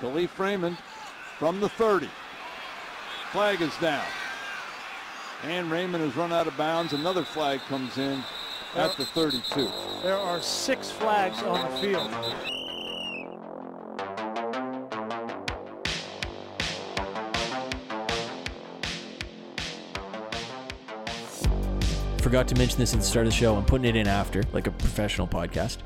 Kalif Raymond from the 30. Flag is down. And Raymond has run out of bounds. Another flag comes in at the 32. There are six flags on the field. Forgot to mention this at the start of the show. I'm putting it in after, like a professional podcast.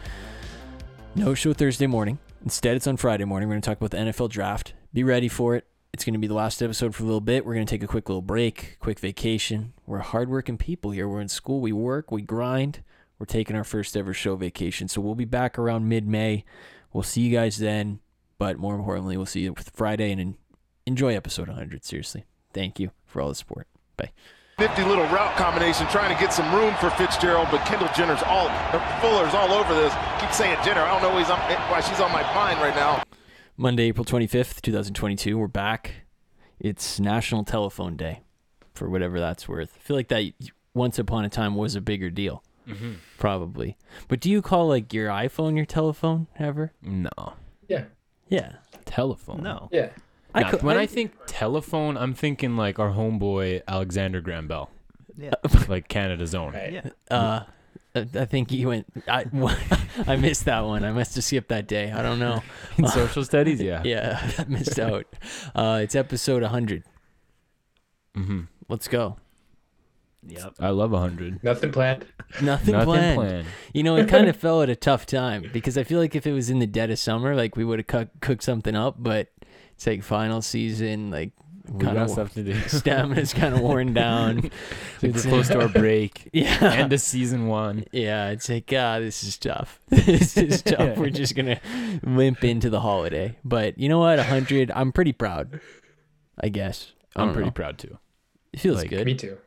No show Thursday morning. Instead, it's on Friday morning. We're going to talk about the NFL draft. Be ready for it. It's going to be the last episode for a little bit. We're going to take a quick little break, quick vacation. We're hardworking people here. We're in school. We work. We grind. We're taking our first ever show vacation. So we'll be back around mid May. We'll see you guys then. But more importantly, we'll see you Friday and enjoy episode 100. Seriously. Thank you for all the support. Bye. Nifty little route combination trying to get some room for Fitzgerald, but Kendall Jenner's all, Fuller's all over this. Keep saying Jenner. I don't know he's on, why she's on my mind right now. Monday, April 25th, 2022. We're back. It's National Telephone Day for whatever that's worth. I feel like that once upon a time was a bigger deal. Mm-hmm. Probably. But do you call like your iPhone your telephone ever? No. Yeah. Yeah. Telephone. No. Yeah. I Nah, cou- when I, I- think telephone, I'm thinking like our homeboy Alexander Graham Bell, Yeah. like Canada's own. Right. Yeah. Uh, I I think you went. I I missed that one. I must have skipped that day. I don't know. In social studies, yeah. Yeah, I missed out. Uh, it's episode 100. Mm-hmm. Let's go. Yep. I love 100. Nothing planned. Nothing, Nothing planned. planned. You know, it kind of fell at a tough time because I feel like if it was in the dead of summer, like we would have cook, cooked something up. But it's like final season, like We Kinda got wa- stuff to do. stamina's kind of worn down. like we're It's- close to our break. Yeah. End of season one. Yeah, it's like ah, this is tough. this is tough. We're just gonna limp into the holiday. But you know what? hundred. I'm pretty proud. I guess. I I'm pretty know. proud too. It feels like- good. Me too.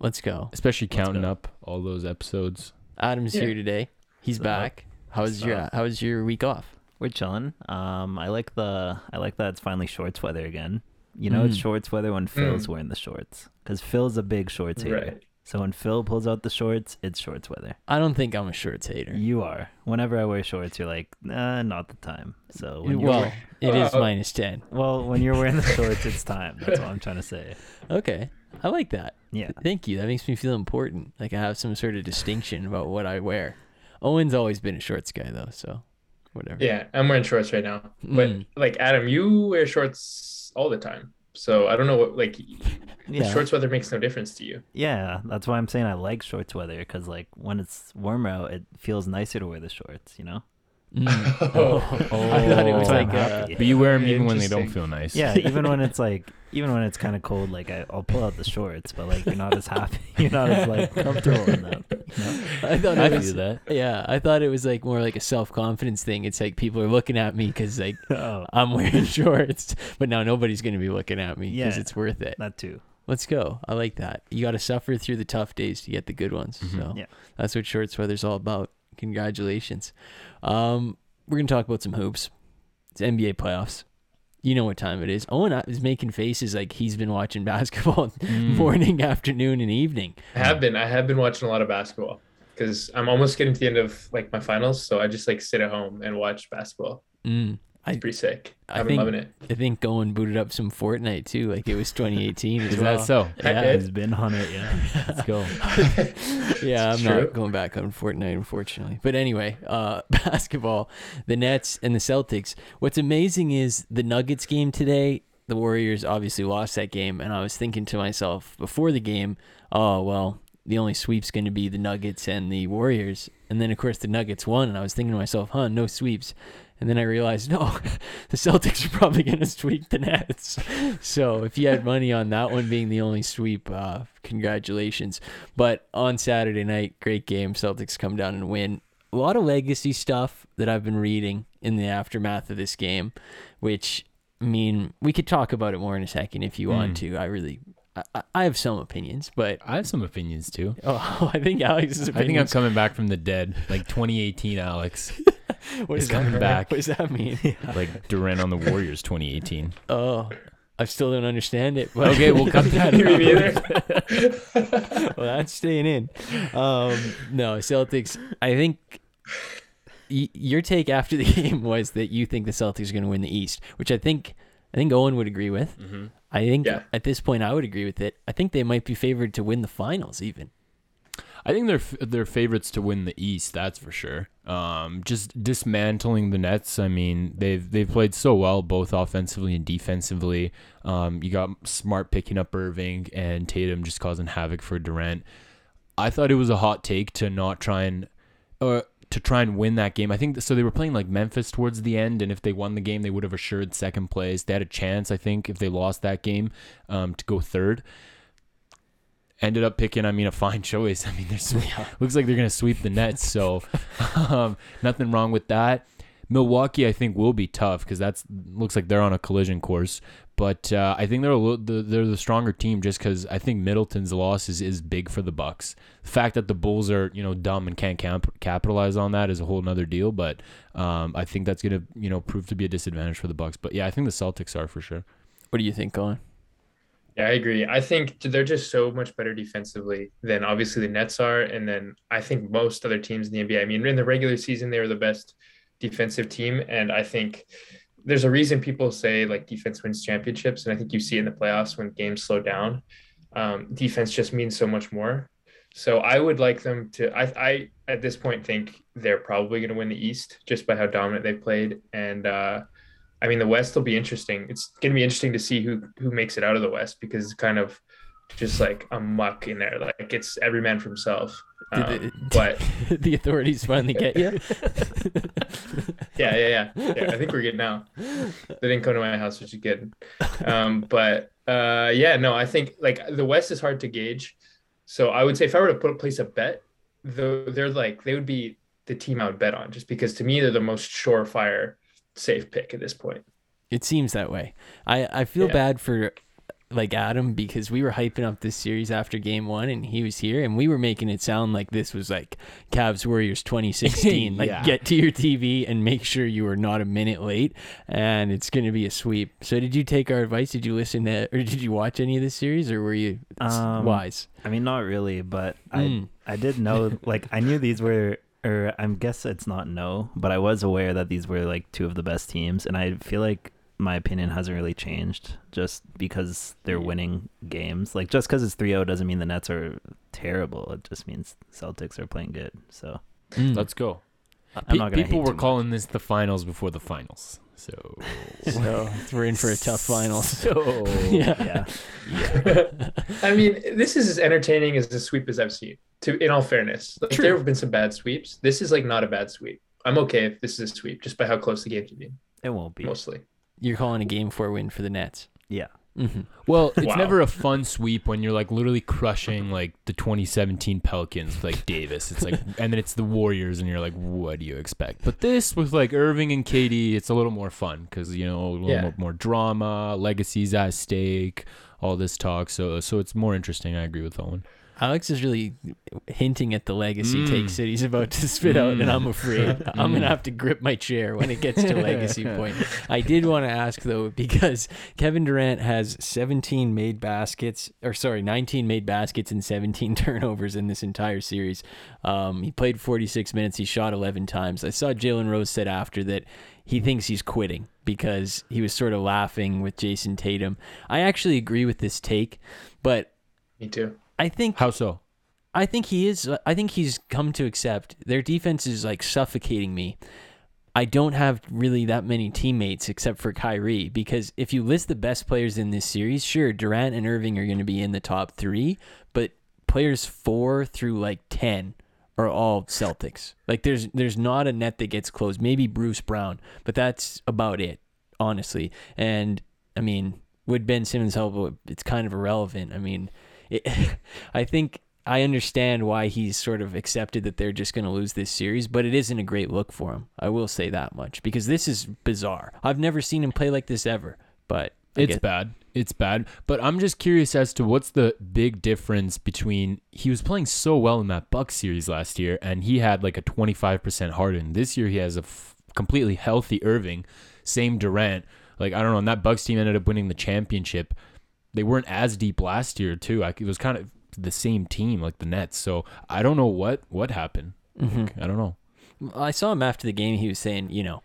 Let's go. Especially counting go. up all those episodes. Adam's Yeah. here today. He's So, back. How was your How was your week off? We're chilling. Um, I like the I like that it's finally shorts weather again. You know, it's Mm. shorts weather when Phil's wearing the shorts because Phil's a big shorts hater. Right. So when Phil pulls out the shorts, it's shorts weather. I don't think I'm a shorts hater. You are. Whenever I wear shorts, you're like, nah, not the time. So when you're, well, it is Uh, minus ten. well, when you're wearing the shorts, it's time. That's all I'm trying to say. Okay, I like that. Yeah. Thank you. That makes me feel important. Like I have some sort of distinction about what I wear. Owen's always been a shorts guy though, so whatever. Yeah, I'm wearing shorts right now. But Mm. like Adam, you wear shorts all the time. So I don't know what like Yeah. shorts weather makes no difference to you. Yeah, that's why I'm saying I like shorts weather because like when it's warmer out, it feels nicer to wear the shorts. You know. Mm. Oh. I thought it was Oh. like I'm uh. But you wear them even when they don't feel nice. Yeah, even when it's like, even when it's kind of cold, like I, I'll pull out the shorts, but like you're not as happy, you're not as like comfortable in them. You know? I thought I was do that. Yeah, I thought it was like more like a self confidence thing. It's like people are looking at me because like Oh, I'm wearing shorts, but now nobody's gonna be looking at me because Yeah. it's worth it. that too. Let's go. I like that. You got to suffer through the tough days to get the good ones. Mhm. So Yeah. that's what shorts weather's all about. Congratulations. Um, we're gonna talk about some hoops. It's NBA playoffs. You know what time it is. Owen is making faces like he's been watching basketball Mm. morning, afternoon, and evening. I have been. I have been watching a lot of basketball because I'm almost getting to the end of like my finals. So I just like sit at home and watch basketball. Mm. It's I- pretty sick. I I've been think- loving it. I think Owen booted up some Fortnite too, like it was 2018 as Is well. that so? Yeah. It's been on it, yeah. Let's go. yeah, I'm It's not going back on Fortnite, unfortunately. But anyway, uh, basketball, the Nets and the Celtics. What's amazing is the Nuggets game today. The Warriors obviously lost that game, and I was thinking to myself before the game, oh well, the only sweep's going to be the Nuggets and the Warriors, and then of course the Nuggets won, and I was thinking to myself, huh, no sweeps. And then I realized, no, the Celtics are probably going to sweep the Nets. So if you had money on that one being the only sweep, uh, congratulations. But on Saturday night, great game. Celtics come down and win. A lot of legacy stuff that I've been reading in the aftermath of this game, which, I mean, we could talk about it more in a second if you want Mm. to. I really, I- have some opinions, but I have some opinions too. oh, I think Alex's I think I'm coming back from the dead, like 2018 Alex, what is does that- coming back. What does that mean? like Durant on the Warriors 2018. Oh, I still don't understand it. but- Okay, we'll cut that Me out. neither. well, that's staying in. Um, no, Celtics. I think y- your take after the game was that you think the Celtics are going to win the East, which I think I think Owen would agree with. I think Yeah. at this point I would agree with it. I think they might be favored to win the finals even. I think they're they're favorites to win the East. That's for sure. Um, just dismantling the Nets. I mean, they've they've played so well both offensively and defensively. Um, you got Smart picking up Irving and Tatum just causing havoc for Durant. I thought it was a hot take to not try and uh, to try and win that game. I think so. They were playing like Memphis towards the end, and if they won the game, they would have assured second place. They had a chance, I think, if they lost that game, um, to go third ended up picking, I mean, a fine choice. I mean, there's looks like they're gonna sweep the Nets, so um, nothing wrong with that. Milwaukee, I think, will be tough because that's looks like they're on a collision course. But uh, I think they're a they're the stronger team just because I think Middleton's loss is, is big for the Bucks. The fact that the Bulls are you know dumb and can't cap- capitalize on that is a whole nother deal. But um, I think that's gonna you know prove to be a disadvantage for the Bucks. But yeah, I think the Celtics are for sure. What do you think, Owen? Yeah, I agree. I think they're just so much better defensively than obviously the Nets are, and then I think most other teams in the NBA. I mean, in the regular season, they were the best defensive team, and I think there's a reason people say like defense wins championships, and I think you see in the playoffs when games slow down. Um, defense just means so much more. So I would like them to. I, I at this point think they're probably going to win the East just by how dominant they've played, and uh, I mean, the West will be interesting. It's going to be interesting to see who who makes it out of the West because it's kind of just like a muck in there. Like it's every man for himself. Um, but the authorities finally get you? yeah, yeah, yeah, yeah. I think we're good now. They didn't come to my house, which is good. Um, but uh, yeah, no, I think like the West is hard to gauge. So I would say if I were to put place a bet, though they're like they would be the team I would bet on, just because to me they're the most surefire safe pick at this point. It seems that way. I, I feel Yeah. bad for like Adam because we were hyping up this series after game one and he was here and we were making it sound like this was like Cavs Warriors 2016. Like Yeah. get to your TV and make sure you are not a minute late and it's going to be a sweep. So did you take our advice? Did you listen to or did you watch any of this series or were you Um, wise? I mean, not really, but Mm. I I did know like I knew these were or I guess it's not no, but I was aware that these were like two of the best teams, and I feel like my opinion hasn't really changed just because they're winning games. Like just because it's 3-0 doesn't mean the Nets are terrible. It just means Celtics are playing good. So Mm. Let's go. I'm Pe- not gonna people were too calling this the finals before the finals. So so we're in for a tough final. So yeah. yeah. I mean, this is as entertaining as a sweep as I've seen. To in all fairness, like, True. there have been some bad sweeps. This is like not a bad sweep. I'm okay if this is a sweep, just by how close the games have been. It won't be. Mostly, You're calling a game four win for the Nets. Yeah. Hmm Well, it's Wow. never a fun sweep when you're like literally crushing like the 2017 Pelicans with like Davis. It's like, and then it's the Warriors, and you're like, what do you expect? But this with like Irving and KD, it's a little more fun because you know a little Yeah. more, more drama, legacies at stake, all this talk. So, so it's more interesting. I agree with Owen. Alex is really hinting at the legacy Mm. takes that he's about to spit out, and Mm. I'm afraid I'm gonna Mm. have to grip my chair when it gets to legacy point. I did want to ask though, because Kevin Durant has 17 made baskets, or sorry, 19 made baskets and 17 turnovers in this entire series. Um, he played 46 minutes. He shot 11 times. I saw Jalen Rose said after that he thinks he's quitting because he was sort of laughing with Jayson Tatum. I actually agree with this take, but me too. I think How so? I think he is. I think he's come to accept their defense is like suffocating me. I don't have really that many teammates except for Kyrie because if you list the best players in this series, sure, Durant and Irving are going to be in the top three, but players four through like ten are all Celtics. Like there's there's not a net that gets closed. Maybe Bruce Brown, but that's about it, honestly. And I mean, would Ben Simmons help? It's kind of irrelevant. I mean, it, I think I understand why he's sort of accepted that they're just going to lose this series, but it isn't a great look for him. I will say that much because this is bizarre. I've never seen him play like this ever. But I It's get- bad. It's bad. But I'm just curious as to what's the big difference between he was playing so well in that Bucks series last year and he had like a 25% Harden. This year he has a f- completely healthy Irving, same Durant. Like I don't know, and that Bucks team ended up winning the championship. They weren't as deep last year too. Like, it was kind of the same team like the Nets. So I don't know what what happened. Mhm. Like, I don't know. I saw him after the game. He was saying, you know,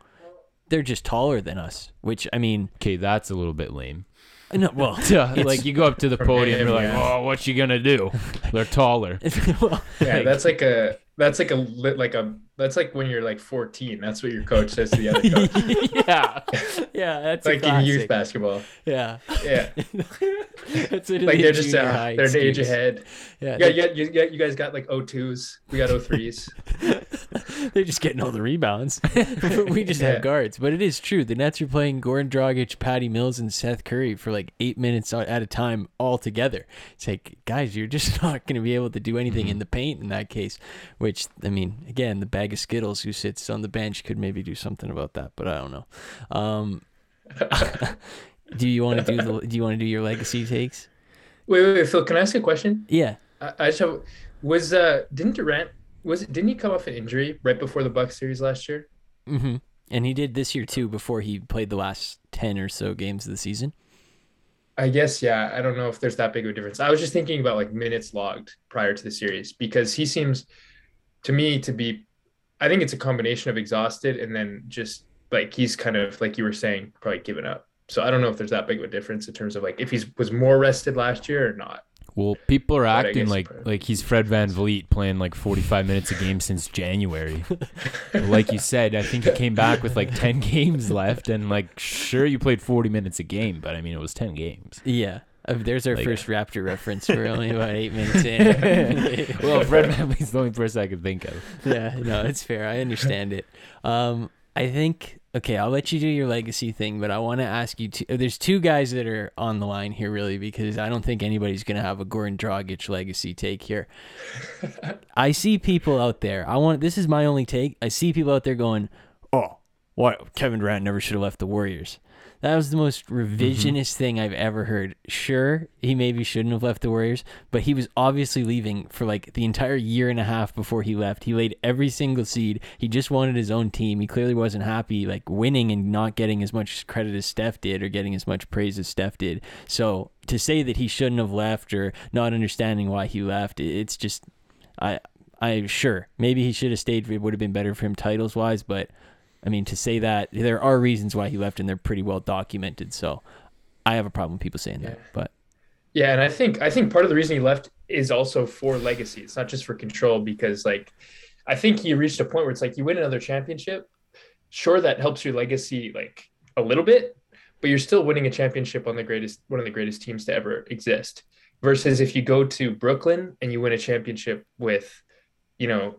they're just taller than us. Which I mean, Okay, that's a little bit lame. no, well, like you go up to the podium, him, you're like, yeah. "Oh, what you gonna do?" They're taller. well, Yeah, like- that's like a that's like a like a that's like when you're like 14. That's what your coach says to the other coach. yeah, yeah. That's like in youth basketball. Yeah, Yeah, that's it like they're just uh, they're an age ahead. Yeah, Yeah, yeah, you, you guys got like O2s. We got O3s. they're just getting all the rebounds. We just Yeah. have guards. But it is true. The Nets are playing Goran Dragic, Patty Mills, and Seth Curry for like eight minutes at a time all together. It's like, guys, you're just not going to be able to do anything in the paint in that case. Which, I mean, again, the bag of Skittles who sits on the bench could maybe do something about that, but I don't know. Um, do you want to do the? Do you want to do your legacy takes? wait, wait, wait, Phil. Can I ask a question? Yeah. I, I just have, was uh didn't Durant was it didn't he come off an injury right before the Bucks series last year? hmm And he did this year too. Before he played the last ten or so games of the season. I guess yeah. I don't know if there's that big of a difference. I was just thinking about like minutes logged prior to the series because he seems to me to be. I think it's a combination of exhausted and then just like he's kind of like you were saying probably given up. So I don't know if there's that big of a difference in terms of like if he's was more rested last year or not. Well, people are I acting like probably- like he's Fred VanVleet playing like 45 minutes a game since January. like you said, I think he came back with like 10 games left, and like sure you played 40 minutes a game, but I mean it was 10 games. Yeah. Uh, there's our Like- first Raptor reference. We're only about eight minutes in. well, Fred Vliet's the only person I could think of. yeah, no, it's fair. I understand it. Um, I think okay. I'll let you do your legacy thing, but I want to ask you. Two, there's two guys that are on the line here, really, because I don't think anybody's gonna have a Goran Dragic legacy take here. I see people out there. I want. This is my only take. I see people out there going, "Oh, what? Kevin Durant never should have left the Warriors." That was the most mm-hmm. revisionist thing I've ever heard. Sure, he maybe shouldn't have left the Warriors, but he was obviously leaving for like the entire year and a half before he left. He laid every single seed. He just wanted his own team. He clearly wasn't happy like winning and not getting as much credit as Steph did or getting as much praise as Steph did. So to say that he shouldn't have left or not understanding why he left, it's just I I sure maybe he should have stayed. It would have been better for him titles wise, but I mean to say that there are reasons why he left and they're pretty well documented. So I have a problem with people saying that. But Yeah, and I think I think part of the reason he left is also for legacy. It's not just for control because like I think he reached a point where it's like you win another championship, sure that helps your legacy like a little bit, but you're still winning a championship on the greatest one of the greatest teams to ever exist. Versus if you go to Brooklyn and you win a championship with, you know,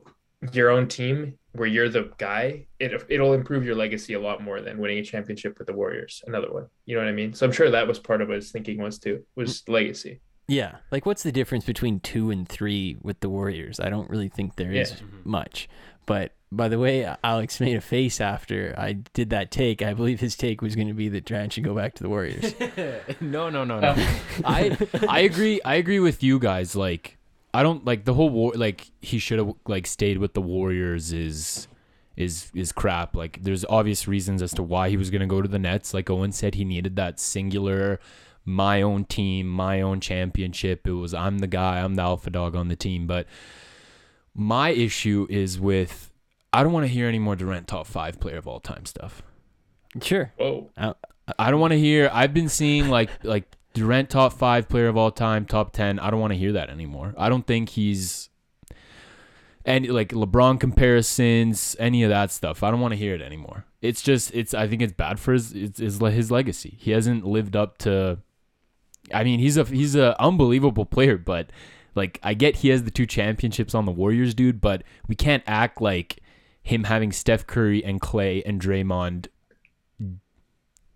your own team where you're the guy, it it'll improve your legacy a lot more than winning a championship with the Warriors, another one. You know what I mean? So I'm sure that was part of what his thinking was too, was mm. legacy. yeah, like what's the difference between two and three with the Warriors? I don't really think there is Yeah. Mm-hmm. much. But by the way, Alex made a face after I did that take. I believe his take was going to be that Durant should go back to the Warriors. no, no, no, no. Oh. I I agree. I agree with you guys. Like, I don't like the whole war. Like, he should have like stayed with the Warriors. Is is is crap. Like, there's obvious reasons as to why he was gonna go to the Nets. Like Owen said, he needed that singular, my own team, my own championship. It was I'm the guy. I'm the alpha dog on the team. But my issue is with. I don't want to hear any more Durant top five player of all time stuff. sure. Whoa. I don't want to hear. I've been seeing like like Durant top five player of all time, top ten. I don't want to hear that anymore. I don't think he's and like LeBron comparisons, any of that stuff. I don't want to hear it anymore. It's just it's. I think it's bad for his it's, his his legacy. He hasn't lived up to. I mean, he's a he's a unbelievable player, but like I get he has the two championships on the Warriors, dude. But we can't act like him having Steph Curry and Klay and Draymond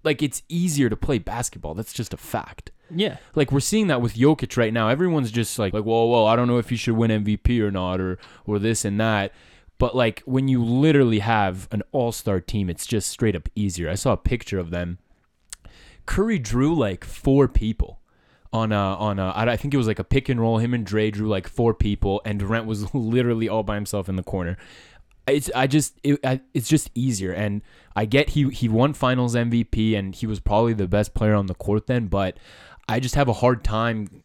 like it's easier to play basketball. That's just a fact. Yeah. Like we're seeing that with Jokic right now. Everyone's just like, like, well, well, I don't know if he should win MVP or not, or or this and that. But like when you literally have an all-star team, it's just straight up easier. I saw a picture of them. Curry drew like four people on a on uh, a I think it was like a pick and roll. Him and Dre drew like four people, and Durant was literally all by himself in the corner. It's I just it, it's just easier, and I get he he won Finals MVP, and he was probably the best player on the court then, but I just have a hard time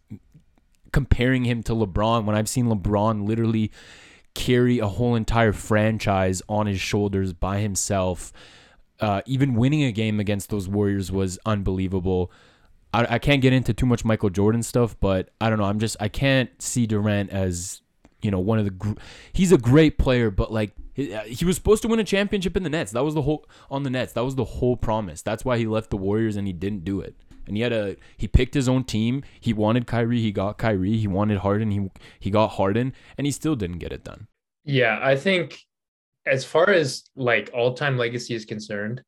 comparing him to LeBron when I've seen LeBron literally carry a whole entire franchise on his shoulders by himself. Uh, even winning a game against those Warriors was unbelievable. I, I can't get into too much Michael Jordan stuff, but I don't know. I'm just I can't see Durant as you know one of the. Gr- he's a great player, but like he, uh, he was supposed to win a championship in the Nets. That was the whole on the Nets. That was the whole promise. That's why he left the Warriors and he didn't do it. And he had a he picked his own team. He wanted Kyrie, he got Kyrie. He wanted Harden, he he got Harden, and he still didn't get it done. Yeah, I think as far as like all-time legacy is concerned,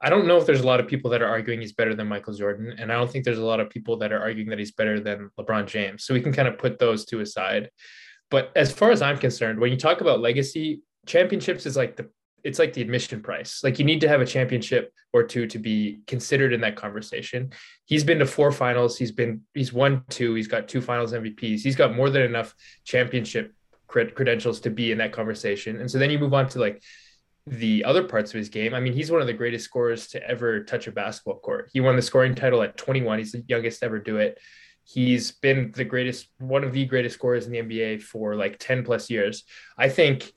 I don't know if there's a lot of people that are arguing he's better than Michael Jordan, and I don't think there's a lot of people that are arguing that he's better than LeBron James. So we can kind of put those two aside. But as far as I'm concerned, when you talk about legacy, championships is like the it's like the admission price. Like you need to have a championship or two to be considered in that conversation. He's been to four finals. He's been he's won two. He's got two finals MVPs. He's got more than enough championship cred- credentials to be in that conversation. And so then you move on to like the other parts of his game. I mean, he's one of the greatest scorers to ever touch a basketball court. He won the scoring title at 21. He's the youngest to ever do it. He's been the greatest, one of the greatest scorers in the NBA for like 10 plus years. I think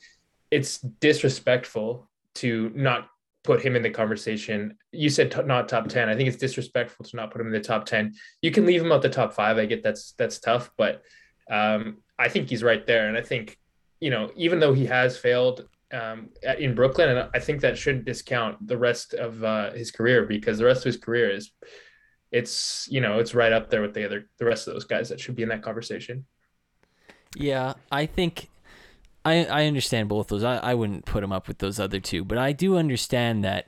it's disrespectful to not put him in the conversation. You said t- not top 10. I think it's disrespectful to not put him in the top 10. You can leave him out the top five. I get that's, that's tough, but um, I think he's right there. And I think, you know, even though he has failed um, in Brooklyn, and I think that shouldn't discount the rest of uh, his career because the rest of his career is, it's, you know, it's right up there with the other, the rest of those guys that should be in that conversation. Yeah, I think I I understand both those. I, I wouldn't put him up with those other two, but I do understand that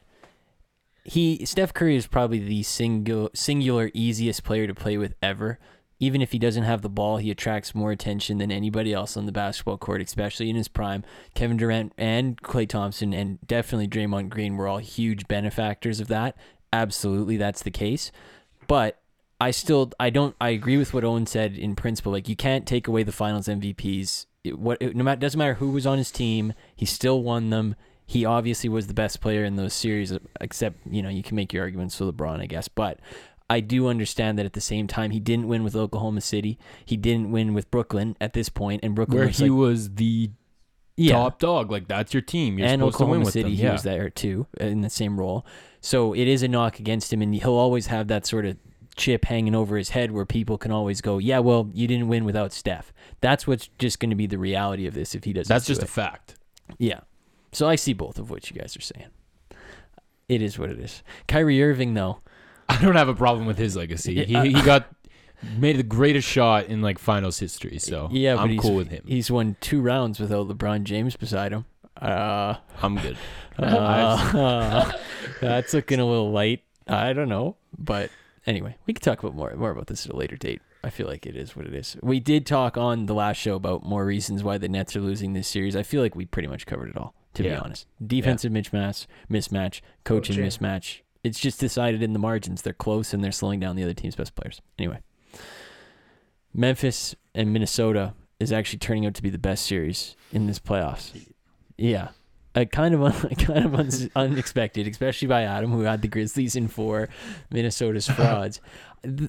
he Steph Curry is probably the single singular easiest player to play with ever. Even if he doesn't have the ball, he attracts more attention than anybody else on the basketball court, especially in his prime. Kevin Durant and Klay Thompson and definitely Draymond Green were all huge benefactors of that. Absolutely, that's the case. But I still I don't I agree with what Owen said in principle. Like you can't take away the Finals MVPs. It, what it, no matter doesn't matter who was on his team, he still won them. He obviously was the best player in those series. Uh, except you know you can make your arguments for LeBron, I guess. But I do understand that at the same time he didn't win with Oklahoma City. He didn't win with Brooklyn at this point, and Brooklyn Where was he like, was the yeah, top dog. Like that's your team. You're and supposed Oklahoma to win with City, them. he yeah. was there too in the same role. So it is a knock against him, and he'll always have that sort of chip hanging over his head where people can always go, "Yeah, well, you didn't win without Steph." That's what's just going to be the reality of this if he doesn't. That's do just it. a fact. yeah. So I see both of what you guys are saying. It is what it is. Kyrie Irving, though, I don't have a problem with his legacy. He, he got made the greatest shot in like finals history. So yeah, I'm cool with him. He's won two rounds without LeBron James beside him. Uh, I'm good. Uh, that's looking a little light. I don't know, but anyway, we can talk about more more about this at a later date. I feel like it is what it is. We did talk on the last show about more reasons why the Nets are losing this series. I feel like we pretty much covered it all. To be honest, defensive mismatch, mismatch, coaching Coaching. mismatch. It's just decided in the margins. They're close and they're slowing down the other team's best players. Anyway, Memphis and Minnesota is actually turning out to be the best series in this playoffs. Yeah, uh, kind of un- kind of un- unexpected, especially by Adam, who had the Grizzlies in four, Minnesota's frauds.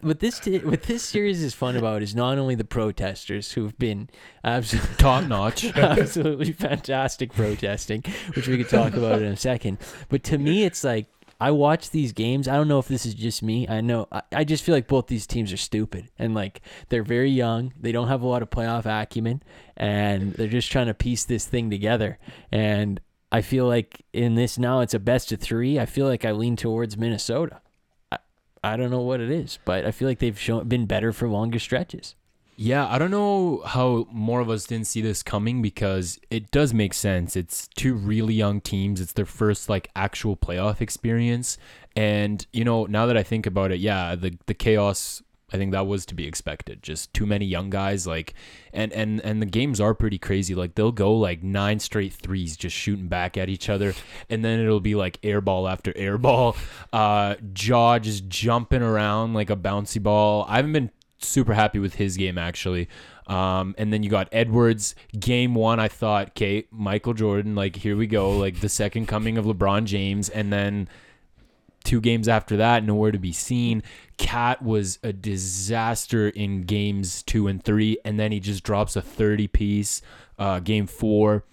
What this t- what this series is fun about is not only the protesters who've been absolutely Top notch. absolutely fantastic protesting, which we could talk about in a second. But to me, it's like I watch these games. I don't know if this is just me. I know I, I just feel like both these teams are stupid and like they're very young. They don't have a lot of playoff acumen, and they're just trying to piece this thing together. And I feel like in this now, it's a best of three. I feel like I lean towards Minnesota. I, I don't know what it is, but I feel like they've shown been better for longer stretches. Yeah, I don't know how more of us didn't see this coming because it does make sense. It's two really young teams. It's their first like actual playoff experience. And you know, now that I think about it, yeah, the the chaos I think that was to be expected. Just too many young guys like and and and the games are pretty crazy. Like they'll go like nine straight threes just shooting back at each other and then it'll be like air ball after air ball. Uh Ja just jumping around like a bouncy ball. I haven't been super happy with his game actually. Um, and then you got Edwards. Game one, I thought, okay, Michael Jordan, like here we go, like the second coming of LeBron James, and then two games after that, nowhere to be seen. KAT was a disaster in games two and three, and then he just drops a 30 piece. Uh, game four,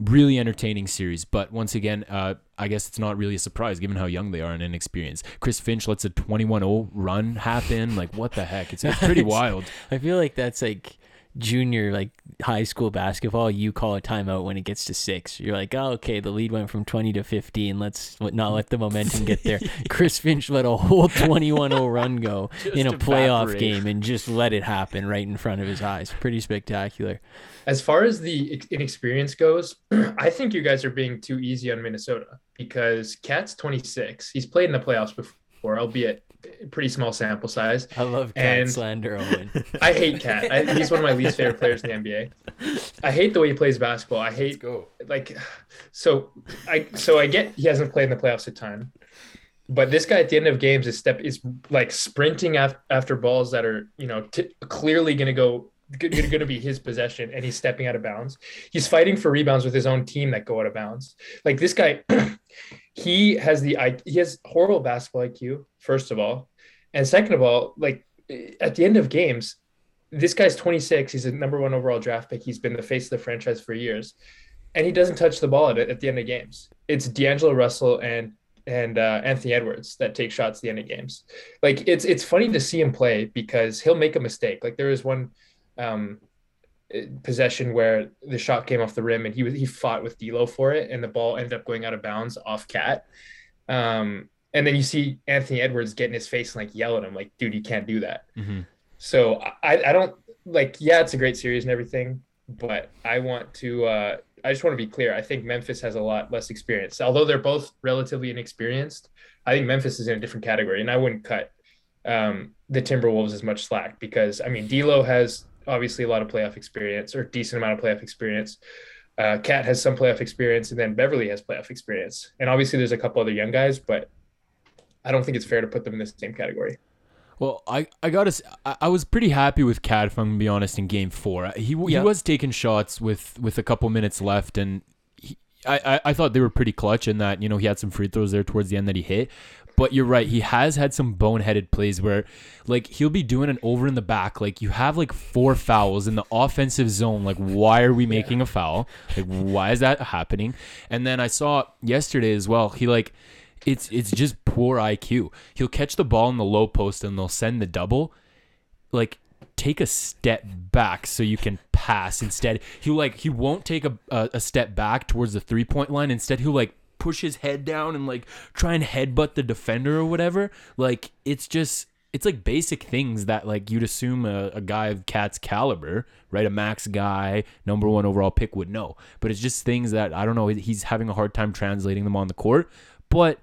really entertaining series. But once again, uh, I guess it's not really a surprise given how young they are and inexperienced. Chris Finch lets a 21 0 run happen. Like, what the heck? It's, it's pretty wild. I feel like that's like junior like high school basketball you call a timeout when it gets to six. You're like oh okay the lead went from 20 to 15 let's not let the momentum get there. Chris finch let a whole 21-0 run go in a playoff evaporate. game and just let it happen right in front of his eyes. Pretty spectacular. As far as the inexperience goes, I think you guys are being too easy on Minnesota because KAT's 26. He's played in the playoffs before, albeit a pretty small sample size. i love KAT And- slander owen I hate KAT. I, he's one of my least favorite players in the NBA. I hate the way he plays basketball. I hate go. like so I so I get he hasn't played in the playoffs a ton. But this guy at the end of games is step is like sprinting af- after balls that are, you know, t- clearly going to go going to be his possession and he's stepping out of bounds. He's fighting for rebounds with his own team that go out of bounds. Like this guy he has the he has horrible basketball IQ first of all. And second of all, like at the end of games, this guy's 26. He's a number one overall draft pick. He's been the face of the franchise for years, and he doesn't touch the ball at, at the end of games. It's D'Angelo Russell and and uh, Anthony Edwards that take shots at the end of games. Like it's it's funny to see him play because he'll make a mistake. Like there was one um, possession where the shot came off the rim and he was he fought with D'Lo for it, and the ball ended up going out of bounds off KAT. Um, and then you see Anthony Edwards get in his face and like yell at him, like, "Dude, you can't do that." Mm-hmm. So I, I don't like, yeah, it's a great series and everything, but I want to, uh, I just want to be clear. I think Memphis has a lot less experience. Although they're both relatively inexperienced, I think Memphis is in a different category, and I wouldn't cut um, the Timberwolves as much slack because I mean, D'Lo has obviously a lot of playoff experience or decent amount of playoff experience. Uh, KAT has some playoff experience, and then Beverley has playoff experience, and obviously there's a couple other young guys, but I don't think it's fair to put them in the same category. Well, I, I gotta I was pretty happy with KAT if I'm gonna be honest in Game Four. He Yeah. he was taking shots with with a couple minutes left, and he, I, I I thought they were pretty clutch in that you know he had some free throws there towards the end that he hit. But you're right, he has had some boneheaded plays where like he'll be doing an over in the back. Like you have like four fouls in the offensive zone. Like why are we making a foul? Like why is that happening? And then I saw yesterday as well. He like it's it's just poor IQ. He'll catch the ball in the low post and they'll send the double. Like take a step back so you can pass instead. He'll like he won't take a a, a step back towards the three point line. Instead he'll like push his head down and like try and headbutt the defender or whatever. Like it's just it's like basic things that like you'd assume a, a guy of KAT's caliber, right? A max guy, number one overall pick would know. But it's just things that I don't know. He's having a hard time translating them on the court. But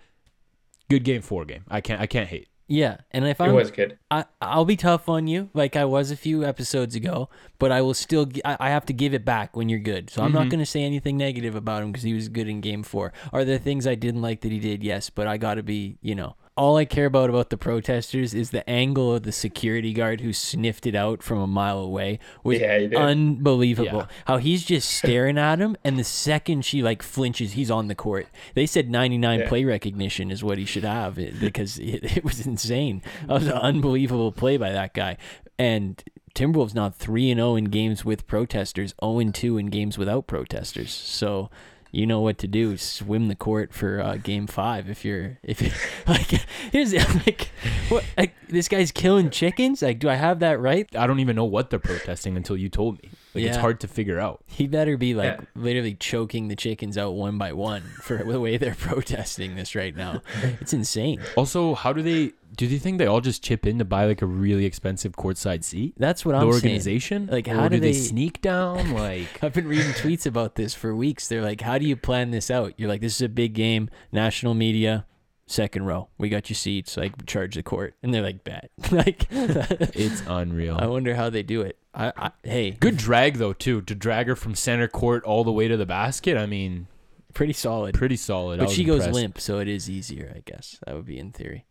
good game, four game. I can't I can't hate. Yeah and if i'm was good. I, I'll be tough on you, like I was a few episodes ago, but I will still. I, I have to give it back when you're good. So I'm not mm-hmm. going to say anything negative about him because he was good in Game Four. Are there things I didn't like that he did? Yes, but I got to be, you know, all I care about about the protesters is the angle of the security guard who sniffed it out from a mile away was Yeah, did. unbelievable. Yeah. How he's just staring at him, and the second she like flinches, he's on the court. They said 99 Yeah. play recognition is what he should have because it, it was insane. That was an unbelievable play by that guy. And Timberwolves now 3 and 0 in games with protesters, 0 and 2 in games without protesters. So you know what to do. Swim the court for uh, game five if you're if you like. Here's like what like, this guy's killing chickens. Like, do I have that right? I don't even know what they're protesting until you told me. Like it's hard to figure out. He better be like Yeah. literally choking the chickens out one by one for the way they're protesting this right now. It's insane. Also, how do they do you think they all just chip in to buy like a really expensive courtside seat? That's what the I'm the organization? Like, how do do they they- sneak down? Like I've been reading tweets about this for weeks. They're like, "How do you plan this out?" You're like, "This is a big game, national media, second row. We got you seats. Like, charge the court." And they're like, "Bet." like, it's unreal. I wonder how they do it. I, I hey, Good drag though too to drag her from center court all the way to the basket. I mean, pretty solid. Pretty solid. But she goes limp, so it is easier, I guess. That would be in theory.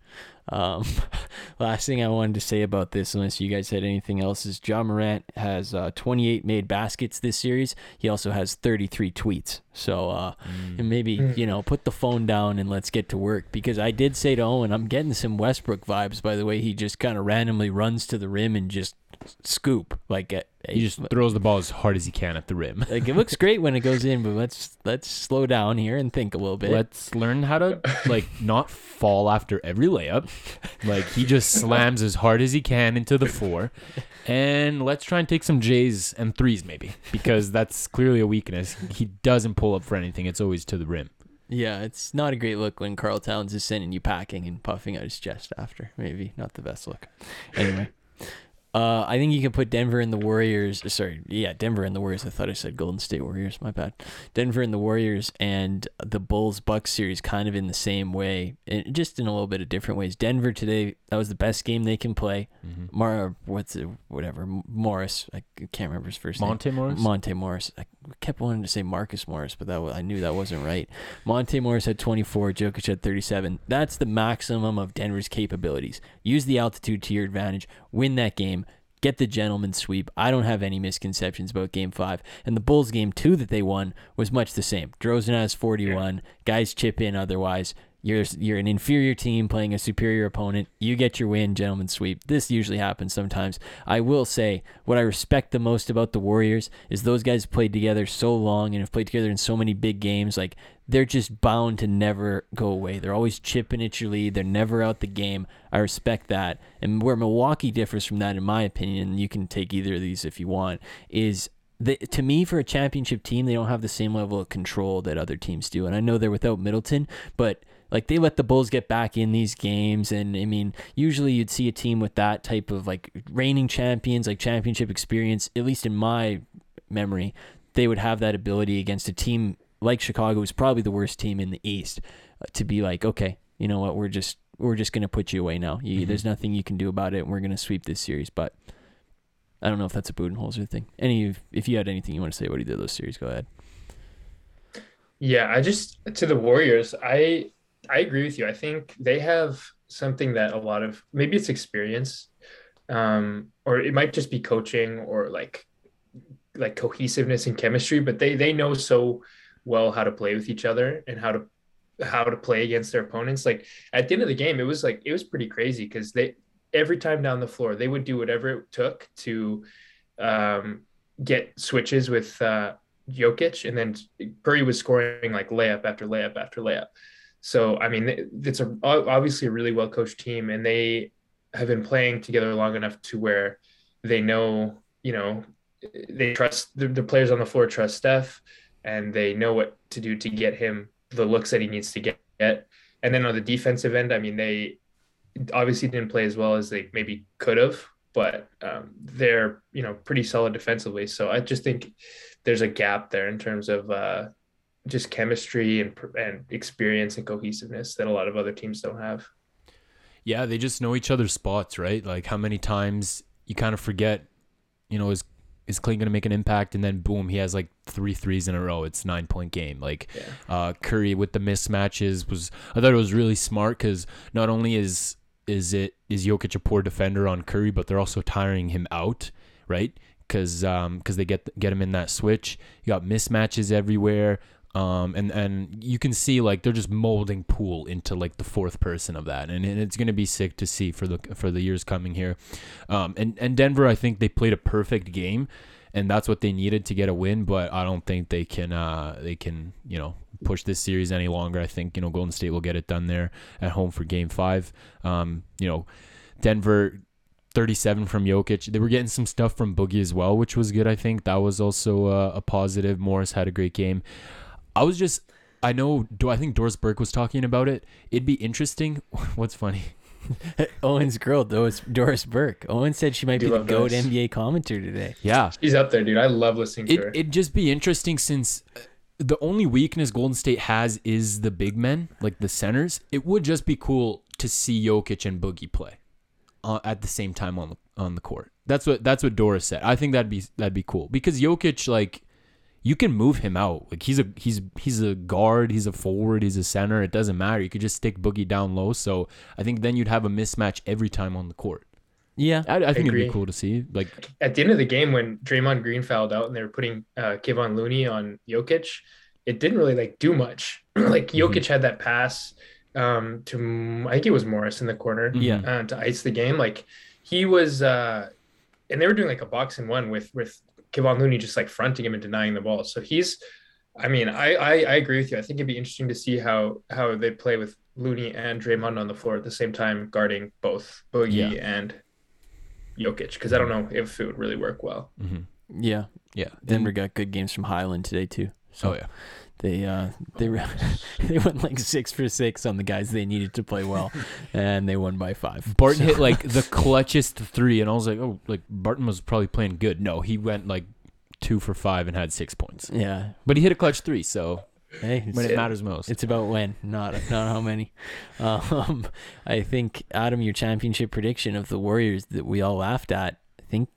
Um, last thing I wanted to say about this, unless you guys had anything else, is Ja Morant has uh, 28 made baskets this series. He also has 33 tweets. So uh, Mm. and maybe Mm. you know put the phone down and let's get to work because I did say to Owen, I'm getting some Westbrook vibes by the way he just kind of randomly runs to the rim and just scoop like uh, He just throws the ball as hard as he can at the rim. like it looks great when it goes in, but let's let's slow down here and think a little bit. Let's learn how to like not fall after every layup. Like he just slams as hard as he can into the four. And let's try and take some J's and threes maybe because that's clearly a weakness. He doesn't pull up for anything. It's always to the rim. Yeah, it's not a great look when Karl Towns is sending you packing and puffing out his chest after. Maybe not the best look. Anyway, uh, I think you can put Denver and the Warriors. Sorry, yeah, Denver and the Warriors. I thought I said Golden State Warriors. My bad. Denver and the Warriors and the Bulls Bucks series kind of in the same way, and just in a little bit of different ways. Denver today, that was the best game they can play. Mm-hmm. Mar, what's it? Whatever. Morris. I can't remember his first name. Monte Morris? Monte Morris. I kept wanting to say Marcus Morris, but that I knew that wasn't right. Monte Morris had 24, Jokic had 37. That's the maximum of Denver's capabilities. Use the altitude to your advantage, win that game, get the gentleman sweep. I don't have any misconceptions about game five. And the Bulls game two that they won was much the same. DeRozan has 41, guys chip in otherwise. You're you're an inferior team playing a superior opponent. You get your win, gentlemen sweep. This usually happens sometimes. I will say what I respect the most about the Warriors is those guys played together so long and have played together in so many big games. Like they're just bound to never go away. They're always chipping at your lead. They're never out the game. I respect that. And where Milwaukee differs from that, in my opinion, you can take either of these if you want, is the, to me, for a championship team, they don't have the same level of control that other teams do. And I know they're without Middleton, but like they let the Bulls get back in these games. And I mean, usually you'd see a team with that type of like reigning champions, like championship experience, at least in my memory, they would have that ability against a team like Chicago, who's probably the worst team in the East, uh, to be like, okay, you know what, we're just we're just gonna put you away now. You, Mhm. There's nothing you can do about it. and We're gonna sweep this series, but. I don't know if that's a Budenholzer thing. Any, if you had anything you want to say about either of those series, go ahead. Yeah, I just to the Warriors, I I agree with you. I think they have something that a lot of maybe it's experience, um, or it might just be coaching or like like cohesiveness and chemistry, but they they know so well how to play with each other and how to how to play against their opponents. Like at the end of the game, it was like it was pretty crazy because they every time down the floor they would do whatever it took to um, get switches with uh, Jokic, and then Curry was scoring like layup after layup after layup. So I mean, it's a obviously a really well coached team, and they have been playing together long enough to where they know, you know, they trust the, the players on the floor trust Steph, and they know what to do to get him the looks that he needs to get. And then on the defensive end, I mean, they obviously didn't play as well as they maybe could have, but um, they're you know pretty solid defensively. So I just think there's a gap there in terms of uh, just chemistry and and experience and cohesiveness that a lot of other teams don't have. Yeah, they just know each other's spots, right? Like how many times you kind of forget, you know, is is Klay going to make an impact? And then boom, he has like three threes in a row. It's nine point game. Like Yeah. uh, Curry with the mismatches was, I thought it was really smart because not only is is it is Jokic a poor defender on Curry, but they're also tiring him out, right? Because um because they get get him in that switch. You got mismatches everywhere. Um and and you can see like they're just molding Poole into like the fourth person of that, and, and it's gonna be sick to see for the for the years coming here. Um and and Denver, I think they played a perfect game, and that's what they needed to get a win. But I don't think they can uh they can you know push this series any longer. I think you know Golden State will get it done there at home for Game Five. Um you know Denver 37 from Jokic. They were getting some stuff from Boogie as well, which was good. I think that was also uh, a positive. Morris had a great game. I was just, I know, do I think Doris Burke was talking about it? It'd be interesting. What's funny? Owen's girl, Doris, Doris Burke. Owen said she might be the GOAT Doris. NBA commentator today. Yeah, She's up there, dude. I love listening to it, her. it'd just be interesting since uh, the only weakness Golden State has is the big men, like the centers. It would just be cool to see Jokic and Boogie play uh, at the same time on the on the court. That's what that's what Doris said. I think that'd be that'd be cool because Jokic, like, you can move him out. Like he's a he's he's a guard, he's a forward, he's a center. It doesn't matter. You could just stick Boogie down low. So I think then you'd have a mismatch every time on the court. Yeah. I, I think it'd be cool to see. Like At the end of the game, when Draymond Green fouled out and they were putting uh, Kevon Looney on Jokic, it didn't really like do much. like Jokic had that pass um, to I think it was Morris in the corner Yeah. uh, to ice the game. Like he was, uh, and they were doing like a box and one with with Kevon Looney just like fronting him and denying the ball. So he's, I mean, I, I I agree with you. I think it'd be interesting to see how how they play with Looney and Draymond on the floor at the same time, guarding both Boogie Yeah. and Jokic, because I don't know if it would really work well. mhm. Yeah. yeah, Denver got good games from Hyland today too. So Oh yeah. They uh they they went like six for six on the guys they needed to play well, and they won by five. Barton So- hit like the clutchest three, and I was like, oh, like Barton was probably playing good. No, he went like two for five and had six points. Yeah. But he hit a clutch three, so Hey, when it matters most. it's about when, not not how many. Um, I think Adam, your championship prediction of the Warriors that we all laughed at. I think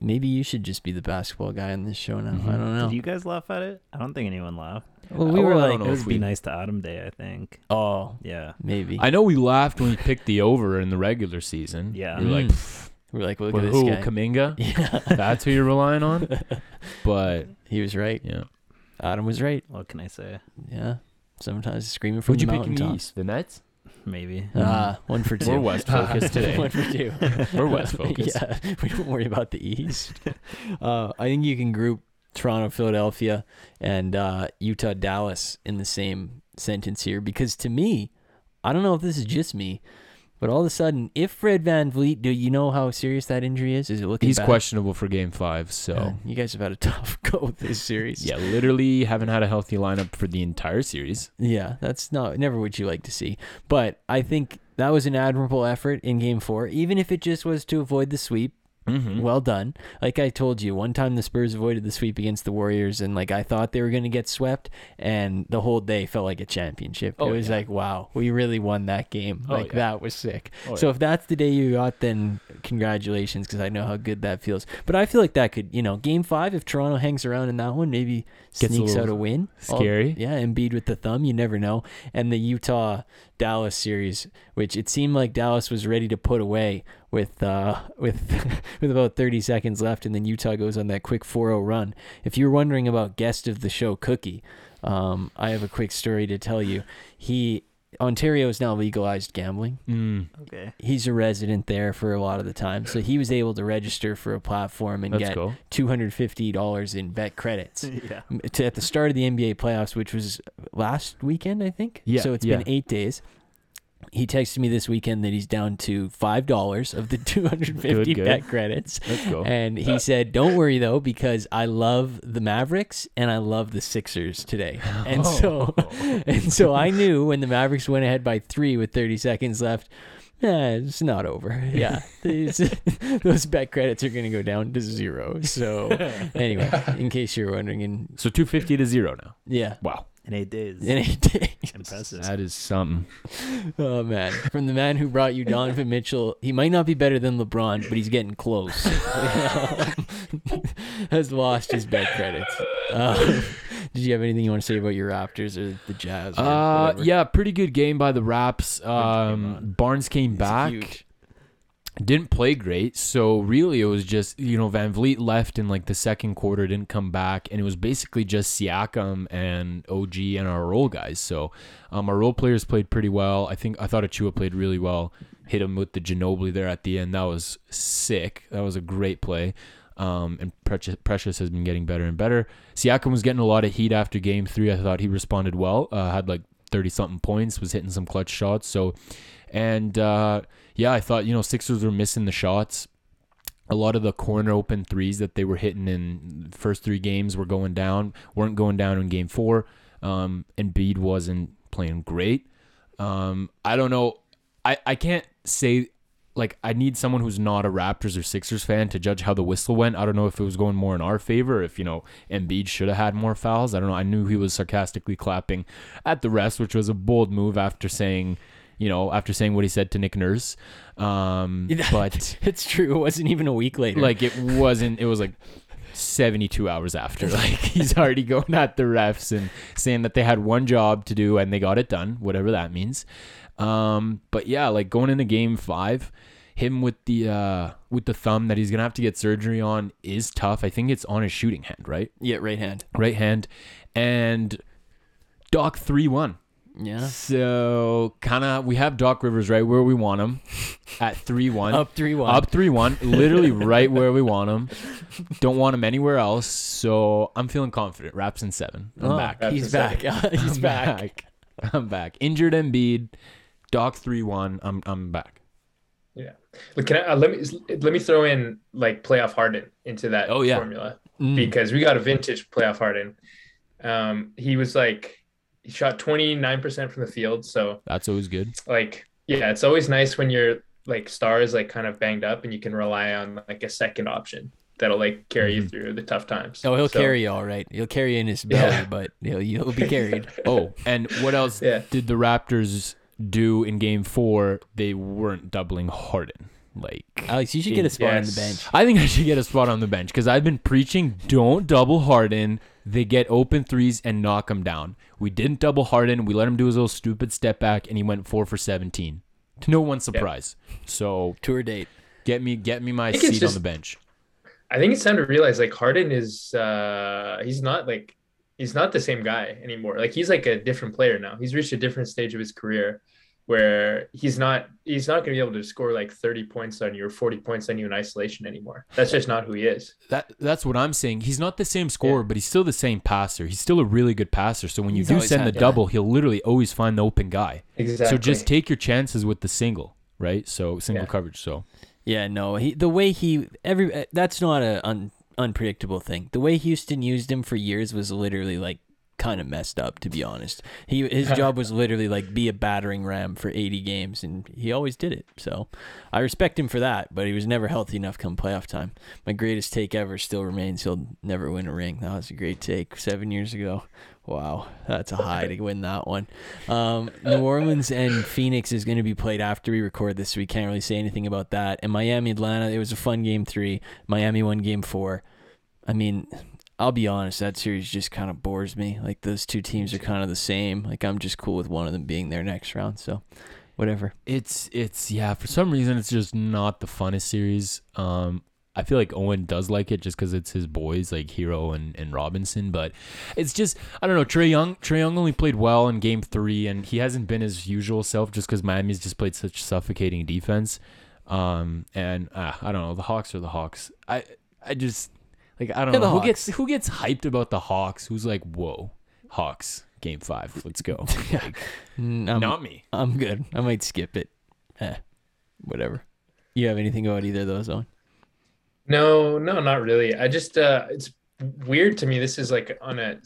maybe you should just be the basketball guy on this show now. Mhm. I don't know. Did you guys laugh at it? I don't think anyone laughed. Well, we were like, it would be we- nice to Adam Day, I think. oh, Yeah. maybe. I know we laughed when we picked the over in the regular season. Yeah. we were like, Mm. "Pff, we were like, look well, at this who, guy. Kuminga? yeah, That's who you're relying on. But he was right. yeah, Adam was right. What can I say? Yeah. Sometimes screaming from who'd the you pick in the. East? The Nets. Maybe. Ah, one for 2 We're West focused today. one for two. We're West focused. yeah, we don't worry about the East. Uh, I think you can group Toronto, Philadelphia, and uh, Utah, Dallas in the same sentence here because to me, I don't know if this is just me, but all of a sudden, if Fred VanVleet, do you know how serious that injury is? Is it looking He's bad? questionable for Game Five, so you guys have had a tough go with this series. yeah, literally haven't had a healthy lineup for the entire series. Yeah, that's not never what you like to see. But I think that was an admirable effort in game four, even if it just was to avoid the sweep. Mm-hmm. Well done. Like I told you, one time the Spurs avoided the sweep against the Warriors, and like I thought they were going to get swept, and the whole day felt like a championship. Oh, it was yeah. like, wow, we really won that game. Oh, like yeah. that was sick. Oh, so yeah. if that's the day you got, then congratulations, because I know how good that feels. But I feel like that could, you know, game five, if Toronto hangs around in that one, maybe Gets a sneaks out a win. All- scary. yeah, Embiid with the thumb, you never know. And the Utah Dallas series, which it seemed like Dallas was ready to put away with uh with with about 30 seconds left and then Utah goes on that quick 4-0 run. If you're wondering about guest of the show Cookie, um I have a quick story to tell you. He Ontario is now legalized gambling. Mm, Okay. He's a resident there for a lot of the time, so he was able to register for a platform and that's get cool. two hundred fifty dollars in bet credits yeah. to, at the start of the NBA playoffs, which was last weekend, I think. Yeah, So it's yeah. been eight days. He texted me this weekend that he's down to five dollars of the two hundred fifty Good, good. bet credits, Let's go. and he said, "Don't worry though, because I love the Mavericks and I love the Sixers today." And so, and so I knew when the Mavericks went ahead by three with thirty seconds left. Eh, it's not over. Yeah, These- those bet credits are going to go down to zero. So, anyway, in case you're wondering, and So two fifty to zero now. yeah, Wow, In eight days. in eight days. Impressive. that is something. Oh man, from the man who brought you Donovan Mitchell, he might not be better than LeBron, but he's getting close. Has lost his bet credits. Um, did you have anything you want to say about your Raptors or the Jazz? Or Uh, whatever? yeah, pretty good game by the Raps. game Um, on. Barnes came It's back. huge. Didn't play great. So really, it was just you know VanVleet left in like the second quarter, didn't come back, and it was basically just Siakam and OG and our role guys. So um, our role players played pretty well. I think I thought Achiuwa played really well. Hit him with the Ginobili there at the end. That was sick. That was a great play. Um, and Precious, Precious has been getting better and better. Siakam was getting a lot of heat after game three. I thought he responded well. Uh, had like 30 something points, was hitting some clutch shots. So, and uh, yeah, I thought, you know, Sixers were missing the shots. A lot of the corner open threes that they were hitting in the first three games were going down, weren't going down in game four. Um, and Bede wasn't playing great. Um, I don't know. I, I can't say like I need someone who's not a Raptors or Sixers fan to judge how the whistle went. I don't know if it was going more in our favor, if you know Embiid should have had more fouls. I don't know. I knew he was sarcastically clapping at the rest, which was a bold move after saying, you know, after saying what he said to Nick Nurse. Um, but it's true. It wasn't even a week later. like it wasn't. It was like 72 hours after. Like he's already going at the refs and saying that they had one job to do and they got it done, whatever that means. Um, but yeah, like going into game five, him with the uh with the thumb that he's gonna have to get surgery on is tough. I think it's on his shooting hand, right? Yeah, right hand. Right hand. And Doc three one. Yeah. So kind of we have Doc Rivers right where we want him at three one. Up three one. Up three one, literally right where we want him. Don't want him anywhere else. So I'm feeling confident. Raps in seven. I'm Oh, back. He's back. he's I'm back. I'm back. Injured Embiid. Doc three one. I'm I'm back. Yeah. Look, can I uh, let me let me throw in like playoff Harden into that Oh, yeah. formula Mm. because we got a vintage playoff Harden. Um, he was like he shot 29% from the field, so That's always good. like yeah, it's always nice when your like star is like kind of banged up and you can rely on like a second option that'll like carry you mm-hmm. through the tough times. Oh, he'll So- carry you all right. He'll carry you in his belly, Yeah. but he'll he'll be carried. Oh, and what else Yeah. did the Raptors do in Game Four? They weren't doubling Harden. Like Alex, you should get a spot on the bench. I think I should get a spot on the bench because I've been preaching don't double Harden. They get open threes and knock them down. We didn't double Harden. We let him do his little stupid step back, and he went four for seventeen. To no one's surprise. So Tour date. get me get me my think it's seat on the bench. I think it's time to realize like Harden is uh he's not like he's not the same guy anymore. Like he's like a different player now. He's reached a different stage of his career where he's not he's not going to be able to score like 30 points on you or 40 points on you in isolation anymore. That's just not who he is. That that's what I'm saying. He's not the same scorer, but he's still the same passer. He's still a really good passer. So when you He's do always send the had that. double, he'll literally always find the open guy. Exactly. So just take your chances with the single, right? So single Yeah. coverage. So Yeah, no, he the way he every that's not a un, unpredictable thing. The way Houston used him for years was literally like kind of messed up to be honest. He his job was literally like be a battering ram for 80 games and he always did it. So, I respect him for that, but he was never healthy enough come playoff time. My greatest take ever still remains he'll never win a ring. That was a great take 7 years ago. Wow, that's a high to win that one. Um, New Orleans and Phoenix is going to be played after we record this, so we can't really say anything about that. And Miami, Atlanta, it was a fun game three. Miami won game four. I mean, I'll be honest, that series just kind of bores me. Like those two teams are kind of the same. Like I'm just cool with one of them being there next round. So, whatever. it's it's yeah. For some reason, it's just not the funnest series. Um, I feel like Owen does like it just because it's his boys like Herro and, and Robinson, but it's just I don't know. Trae Young Trae Young only played well in Game Three, and he hasn't been his usual self just because Miami's just played such suffocating defense. Um, and uh, I don't know. The Hawks are the Hawks. I I just like I don't They're know who Hawks. gets who gets hyped about the Hawks. Who's like, whoa, Hawks Game Five, let's go. Like, Mm, not me. I'm good. I might skip it. Eh, whatever. You have anything about either of those on? No, no, not really. I just uh it's weird to me. This is like on a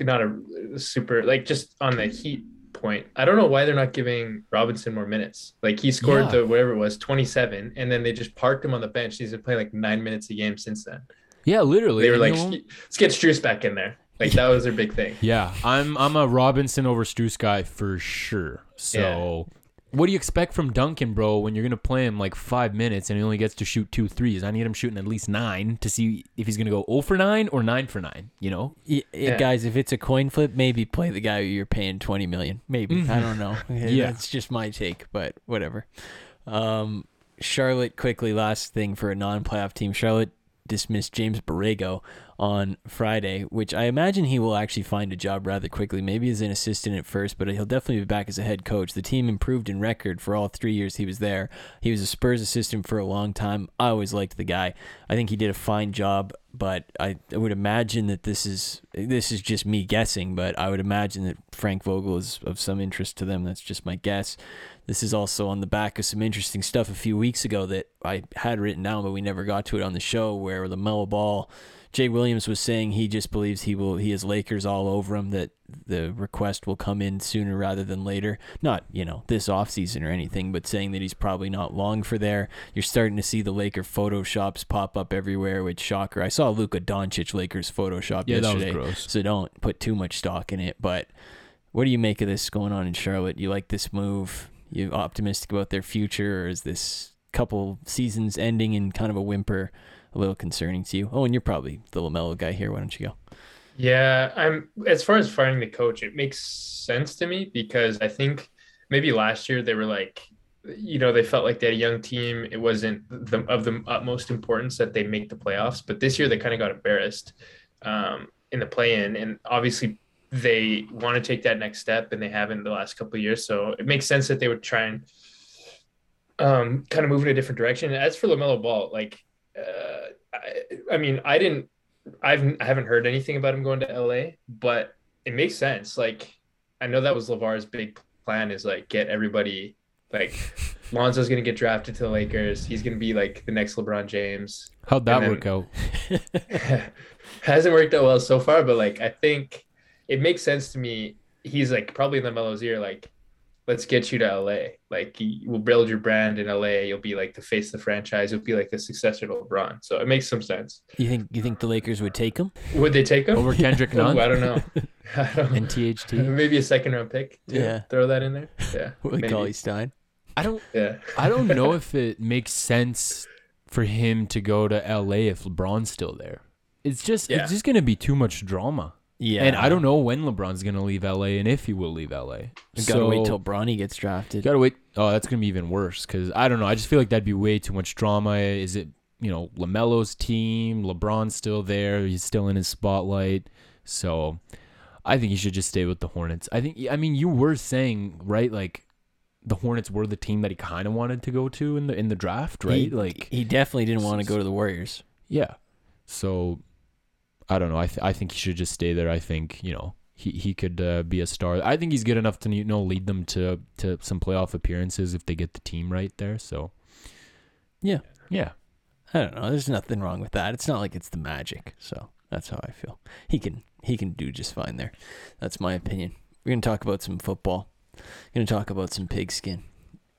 not a super like just on the heat point. I don't know why they're not giving Robinson more minutes. Like he scored Yeah. the whatever it was, 27, and then they just parked him on the bench. He's been playing like nine minutes a game since then. Yeah, literally. They were like, know- let's get Strus back in there. Like that was their big thing. Yeah, I'm I'm a Robinson over Strus guy for sure. So, what do you expect from Duncan, bro, when you're gonna play him like five minutes and he only gets to shoot two threes? I need him shooting at least nine to see if he's gonna go 0 for nine or nine for nine. You know? Y- Yeah. Guys, if it's a coin flip, maybe play the guy who you're paying 20 million. Maybe. I don't know. Yeah. it's just my take, but whatever. Um, Charlotte, quickly, last thing for a non playoff team. Charlotte dismissed James Borrego on Friday, which I imagine he will actually find a job rather quickly. Maybe as an assistant at first, but he'll definitely be back as a head coach. The team improved in record for all three years he was there. He was a Spurs assistant for a long time. I always liked the guy. I think he did a fine job, but I, I would imagine that this is this is just me guessing, but I would imagine that Frank Vogel is of some interest to them. That's just my guess. This is also on the back of some interesting stuff a few weeks ago that I had written down, but we never got to it on the show. Where Lamelo Ball, Jay Williams was saying he just believes he will he has Lakers all over him. That the request will come in sooner rather than later. Not you know this offseason or anything, but saying that he's probably not long for there. You're starting to see the Laker photoshops pop up everywhere. Which shocker! I saw Luka Doncic Lakers Photoshop Yeah, that was gross. So don't put too much stock in it. But what do you make of this going on in Charlotte? You like this move? You optimistic about their future, or is this couple seasons ending in kind of a whimper a little concerning to you? Oh, and you're probably the Lamelo guy here. Why don't you go? Yeah, I'm as far as firing the coach, it makes sense to me because I think maybe last year they were like, you know, they felt like they had a young team. It wasn't the, of the utmost importance that they make the playoffs, but this year they kind of got embarrassed um, in the play-in, and obviously they want to take that next step, and they haven't the last couple of years. So it makes sense that they would try and um, kind of move in a different direction. As for Lamelo Ball, like, uh, I, I mean, I didn't I've I haven't heard anything about him going to LA, but it makes sense. Like I know that was Lavar's big plan is like get everybody like Lonzo's gonna get drafted to the Lakers. He's gonna be like the next LeBron James. How'd that And then- work out? Hasn't worked out well so far, but like I think it makes sense to me. He's like probably in the Melo's ear, like, let's get you to LA. Like we'll build your brand in LA. You'll be like the face of the franchise. You'll be like the successor to LeBron. So it makes some sense. You think you think the Lakers would take him? Would they take him Over Kendrick Nunn? Ooh, I don't know. I don't And THT? Maybe a second round pick. too. Yeah. Throw that in there. Yeah. With maybe. Cauley Stein? I don't Yeah. I don't know if it makes sense for him to go to LA if LeBron's still there. It's just Yeah. it's just gonna be too much drama. Yeah. And I don't know when LeBron's gonna leave LA and if he will leave LA. You gotta wait till Bronny gets drafted. Gotta wait. Oh, that's gonna be even worse because I don't know. I just feel like that'd be way too much drama. Is it you know Lamelo's team? LeBron's still there. He's still in his spotlight. So I think he should just stay with the Hornets. I think. I mean, you were saying right, like the Hornets were the team that he kind of wanted to go to in the in the draft, right? He, like he definitely didn't want to go to the Warriors. yeah. So I don't know. I th- I think he should just stay there. I think you know he he could uh, be a star. I think he's good enough to you know lead them to to some playoff appearances if they get the team right there. So Yeah. yeah. I don't know. There's nothing wrong with that. It's not like it's the Magic, so that's how I feel. He can he can do just fine there. That's my opinion. We're gonna talk about some football. We're gonna talk about some pigskin.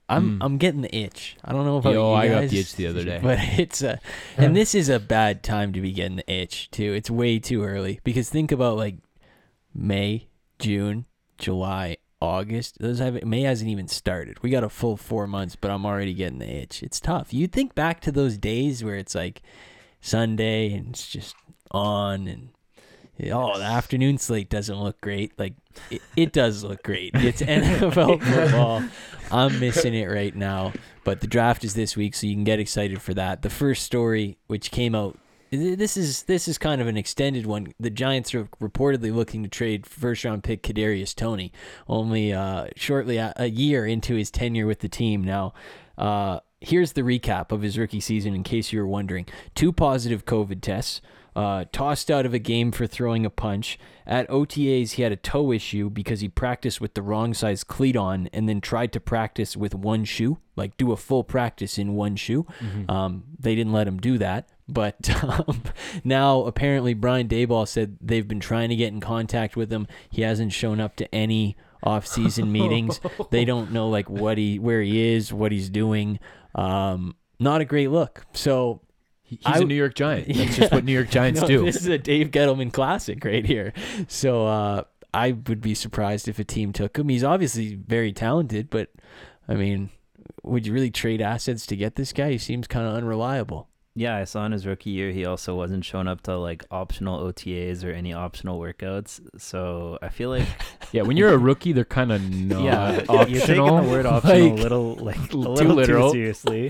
I'm Mm. I'm getting the itch. I don't know about Yo, you I got the itch the other day. but it's a and this is a bad time to be getting the itch too. It's way too early because think about like May, June, July, August. Those have May hasn't even started. We got a full four months, but I'm already getting the itch. It's tough. You think back to those days where it's like Sunday and it's just on and oh the afternoon slate doesn't look great. Like it, it does look great. It's NFL football. I'm missing it right now. But the draft is this week, so you can get excited for that. The first story, which came out this is this is kind of an extended one. The Giants are reportedly looking to trade first round pick Kadarius Toney, only uh, shortly a, a year into his tenure with the team. Now, uh, here's the recap of his rookie season, in case you were wondering: two positive COVID tests, uh, tossed out of a game for throwing a punch. At OTAs, he had a toe issue because he practiced with the wrong size cleat on, and then tried to practice with one shoe, like do a full practice in one shoe. Um, they didn't let him do that. But um, now apparently Brian Daboll said they've been trying to get in contact with him. He hasn't shown up to any off-season meetings. They don't know like what he where he is, what he's doing. Um, not a great look. So He's I a New York Giant. That's Yeah. just what New York Giants No, do. This is a Dave Gettleman classic right here. So uh, I would be surprised if a team took him. He's obviously very talented, but I mean, would you really trade assets to get this guy? He seems kind of unreliable. Yeah, I saw in his rookie year he also wasn't showing up to like optional OTAs or any optional workouts. So I feel like yeah, when you're a rookie, they're kind of not yeah, optional. you're taking the word optional Like, a little like a little literal. too seriously.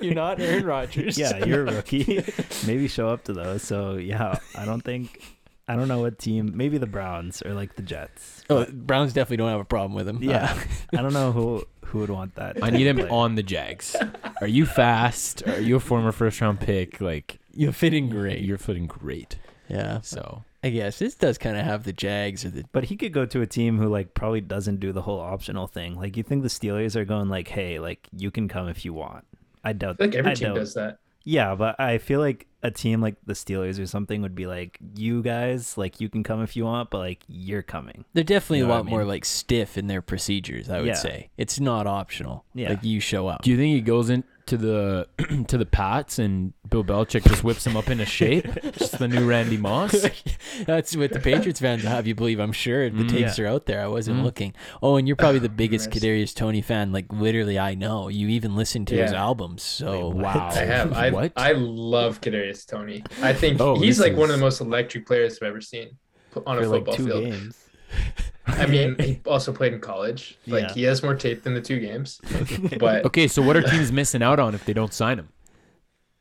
You're not Aaron Rodgers. yeah, you're a rookie. Maybe show up to those. So yeah, I don't think I don't know what team. Maybe the Browns or like the Jets. Oh, Browns definitely don't have a problem with him. Yeah, Uh, I don't know who who would want that. I need him on the Jags. Are you fast? Are you a former first round pick? Like you're fitting great. You're fitting great. yeah. So I guess this does kind of have the Jags or the. But he could go to a team who like probably doesn't do the whole optional thing. Like you think the Steelers are going like, hey, like you can come if you want. I doubt. I think every I team doubt- does that. Yeah, but I feel like a team like the Steelers or something would be like, you guys, like you can come if you want, but like you're coming. They're definitely You know a what I lot more like stiff in their procedures. I would Yeah. say it's not optional. Yeah. Like you show up. do you think he goes in? To the to the Pats and Bill Belichick just whips him up into shape. just the new Randy Moss. That's what the Patriots fans have you believe. I'm sure the Mm. tapes are out there. I wasn't Mm. looking. Oh, and you're probably the biggest Christ. Kadarius Toney fan. Like literally, I know you even listen to his albums. So Wait. Wow. I have. I What? I love Kadarius Toney. I think Oh, he's this like one of the most electric players I've ever seen p- on a for like football two field. games. I mean, he also played in college. Like Yeah. he has more tape than the two games. But Okay, so what are teams missing out on if they don't sign him?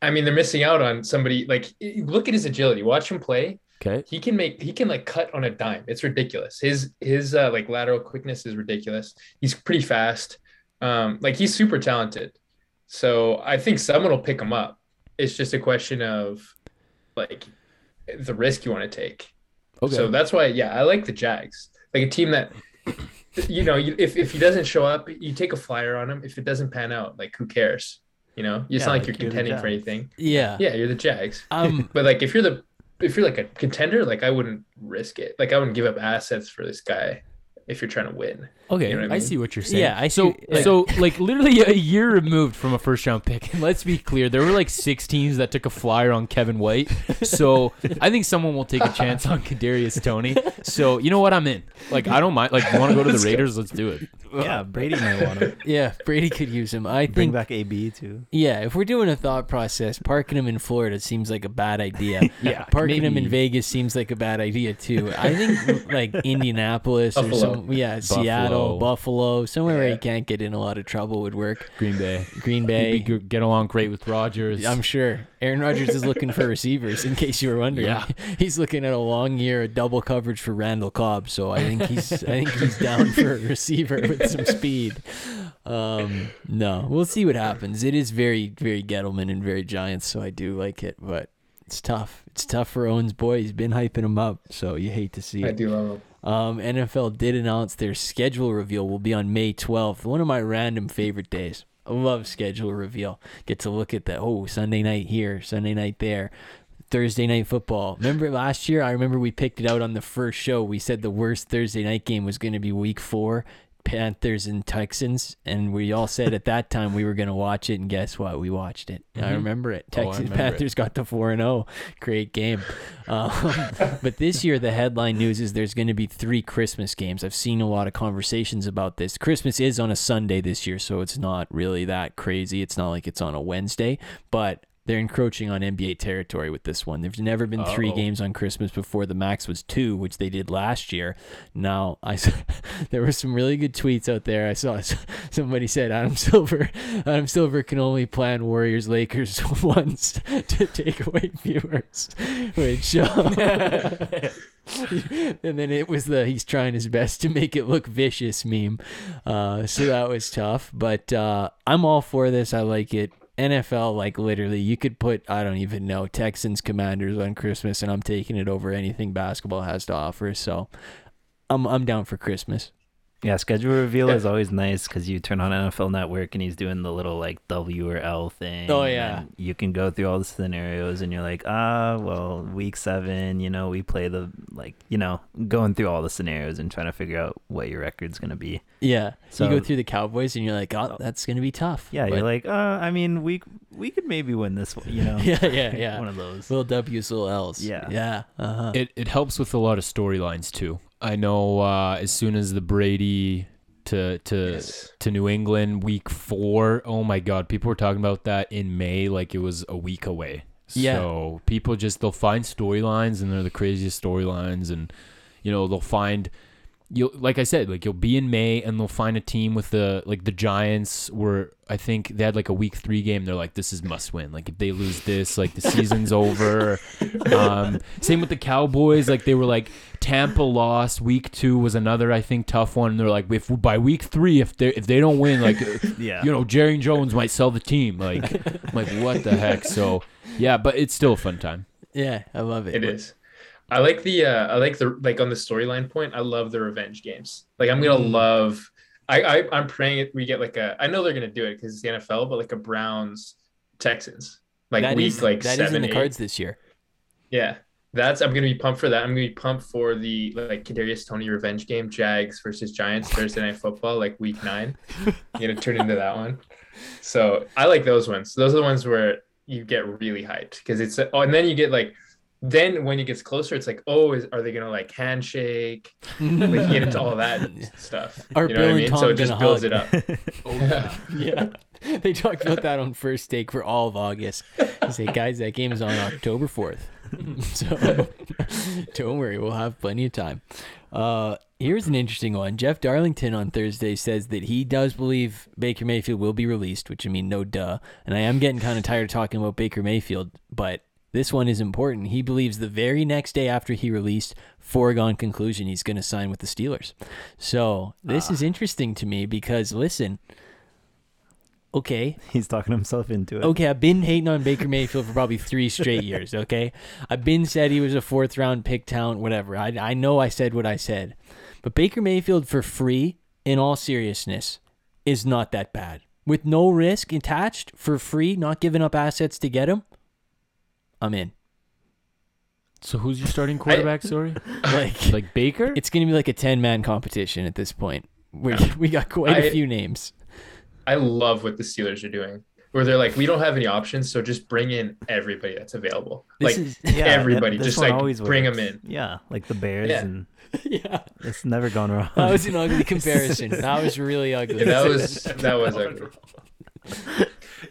I mean, they're missing out on somebody like look at his agility. Watch him play. Okay. He can make he can like cut on a dime. It's ridiculous. His his uh, like lateral quickness is ridiculous. He's pretty fast. Um, like he's super talented. So I think someone will pick him up. It's just a question of like the risk you want to take. Okay. So that's why, yeah, I like the Jags. Like a team that, you know, if, if he doesn't show up, you take a flyer on him. If it doesn't pan out, like who cares? You know, it's Yeah, not like, like you're you're contending for anything. yeah, Yeah, you're the Jags. um, But like if you're the if you're like a contender, like I wouldn't risk it. Like I wouldn't give up assets for this guy if you're trying to win. Okay, You know what I I mean? see what you're saying. Yeah, I so see- yeah. so like literally a year removed from a first round pick. And let's be clear, there were like six teams that took a flyer on Kevin White. So I think someone will take a chance on Kadarius Toney. So you know what, I'm in. Like I don't mind. Like you want to go to the Raiders? Let's do it. Yeah, Brady might want to yeah. Brady could use him. I bring think. back AB too. Yeah, if we're doing a thought process, parking him in Florida seems like a bad idea. Yeah, parking him in maybe- Vegas seems like a bad idea too. I think like Indianapolis or Buffalo. some, yeah, Seattle, Buffalo, somewhere where Yeah. he can't get in a lot of trouble would work. Green Bay. Green He'd Bay, be good- get along great with Rodgers. I'm sure. Aaron Rodgers is looking for receivers, in case you were wondering. Yeah. He's looking at a long year of double coverage for Randall Cobb, so I think he's I think he's down for a receiver with some speed. Um, no, we'll see what happens. It is very, very Gettleman and very Giants, so I do like it, but it's tough. It's tough for Owens' boy. He's been hyping him up, so you hate to see I it. do love him. Um, NFL did announce their schedule reveal will be on May 12th, one of my random favorite days. I love schedule reveal. Get to look at the oh Sunday night here, Sunday night there, Thursday night football. Remember last year? I remember we picked it out on the first show. We said the worst Thursday night game was going to be Week Four, Panthers and Texans, and we all said at that time we were going to watch it. And guess what? We watched it. I Mhm. remember it. Oh, I Texans remember it. Panthers got the four and zero. Great game. Um, but this year, the headline news is there's going to be three Christmas games. I've seen a lot of conversations about this. Christmas is on a Sunday this year, so it's not really that crazy. It's not like it's on a Wednesday, but they're encroaching on NBA territory with this one. There's never been 3 Uh-oh. games on Christmas before. The max was two, which they did last year. Now, I there were some really good tweets out there. I saw somebody said Adam Silver, Adam Silver can only plan Warriors Lakers once to take away viewers, which. uh, and then it was the he's trying his best to make it look vicious meme. Uh, so that was tough, but uh, I'm all for this. I like it. NFL, like literally, you could put I don't even know Texans Commanders on Christmas, and I'm taking it over anything basketball has to offer. So, I'm I'm down for Christmas. Yeah, schedule reveal is always nice because you turn on NFL Network and he's doing the little like W or L thing. Oh, yeah. then you can go through all the scenarios and you're like, ah, well, week seven, you know, we play the like, you know, going through all the scenarios and trying to figure out what your record's gonna be. Yeah, So- you go through the Cowboys, and you're like, oh, that's gonna be tough. Yeah, But- you're like, uh, I mean, we we could maybe win this, one, you know. yeah, yeah, yeah. One of those. little W's, little L's. Yeah. yeah. Uh huh. It it helps with a lot of storylines too. I know uh, as soon as the Brady to to Yes. to New England week four, oh my god, people were talking about that in May like it was a week away. Yeah. So people just they'll find storylines and they're the craziest storylines and you know they'll find you'll like I said like you'll be in May and they'll find a team with the like the Giants were I think they had like a week three game. They're like this is must win. Like if they lose this like the season's over. Um same with the Cowboys. Like they were like Tampa lost. Week two was another I think tough one. And they're like if by week three if they if they don't win like Yeah. you know Jerry Jones might sell the team. Like like what the heck? So yeah but it's still a fun time. Yeah, I love it. It is. I like the uh I like the like on the storyline point, I love the revenge games. Like I'm gonna Mm. love I, I I'm praying we get like a I know they're gonna do it because it's the NFL, but like a Browns Texans. Like That week is like that is seven, in the eight. cards this year. Yeah. That's I'm gonna be pumped for that. I'm gonna be pumped for the like Kadarius Toney revenge game, Jags versus Giants Thursday night football, like week nine. I'm gonna turn into that one. So I like those ones. Those are the ones where you get really hyped because it's oh, and then you get like then when it gets closer, it's like, oh, is, are they gonna like handshake? Like get into all that stuff. Are you know Bill what I mean? Tom So it just builds hug? it up. yeah. They talked about that on first take for all of August. They say, guys, that game is on October 4th. so don't worry, we'll have plenty of time. Uh, here's an interesting one. Jeff Darlington on Thursday says that he does believe Baker Mayfield will be released, which I mean, no duh. And I am getting kind of tired of talking about Baker Mayfield, but this one is important. He believes the very next day after he released, foregone conclusion, he's going to sign with the Steelers. So this is ah. interesting to me because, listen, okay, He's talking himself into it. Okay, I've been hating on Baker Mayfield for probably three straight years. Okay, I've been said he was a fourth round pick talent, whatever. I I know I said what I said, but Baker Mayfield for free, in all seriousness, is not that bad. With no risk attached, for free, not giving up assets to get him, I'm in. So who's your starting quarterback? sorry, Like like Baker. it's gonna be like a ten man competition at this point. We we got quite a I- few names. I love what the Steelers are doing. Where they're like, we don't have any options, so just bring in everybody that's available. This like is- Yeah, everybody, this just like always bring them in. Yeah, like the Bears, Yeah. and yeah, it's never gone wrong. that was an ugly comparison. That was really ugly. Yeah, that was that was ugly.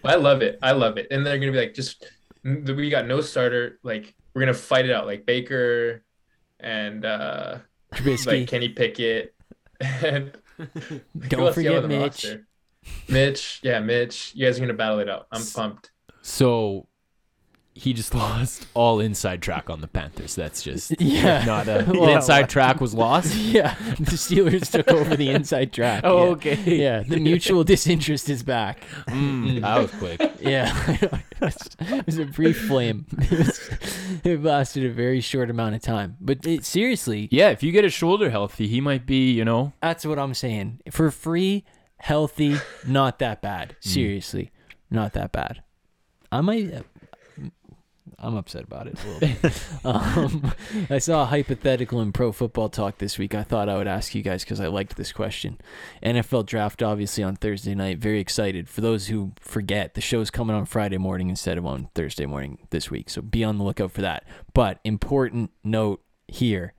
I love it. I love it. And they're gonna be like, just we got no starter. Like we're gonna fight it out. Like Baker and uh Trubisky. like Kenny Pickett. And Don't else do you have forget Mitch. roster? Mitch, yeah, Mitch. You guys are gonna battle it out. I'm pumped. So he just lost all inside track on the Panthers. That's just Yeah. not a Well- the inside track was lost. Yeah, the Steelers took over the inside track. Oh, yeah. okay. Yeah, the mutual disinterest is back. Mm, that was quick. Yeah, it was- a brief flame. It, was, it lasted a very short amount of time. But it, seriously, Yeah, if you get his shoulder healthy, he might be. You know, that's what I'm saying. For free, healthy, not that bad. Seriously, not that bad. I might. I'm upset about it a little bit. um, I saw a hypothetical in Pro Football Talk this week. I thought I would ask you guys because I liked this question. NFL draft obviously on Thursday night. Very excited. For those who forget, the show's coming on Friday morning instead of on Thursday morning this week. So be on the lookout for that. But important note here.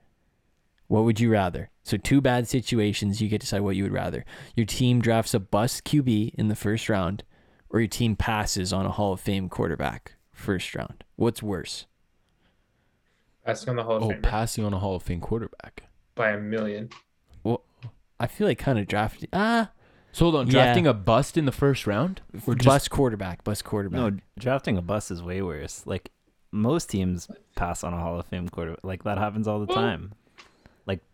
What would you rather? So two bad situations, you get to decide what you would rather. Your team drafts a bust QB in the first round, or your team passes on a Hall of Fame quarterback first round. What's worse? Passing on the Hall of oh, Fame passing on a Hall of Fame quarterback. by a million. Well, I feel like kind of drafting ah So hold on, Yeah. drafting a bust in the first round, or just bust quarterback, bust quarterback. no, drafting a bus is way worse. Like most teams pass on a Hall of Fame quarterback. Like that happens all the time.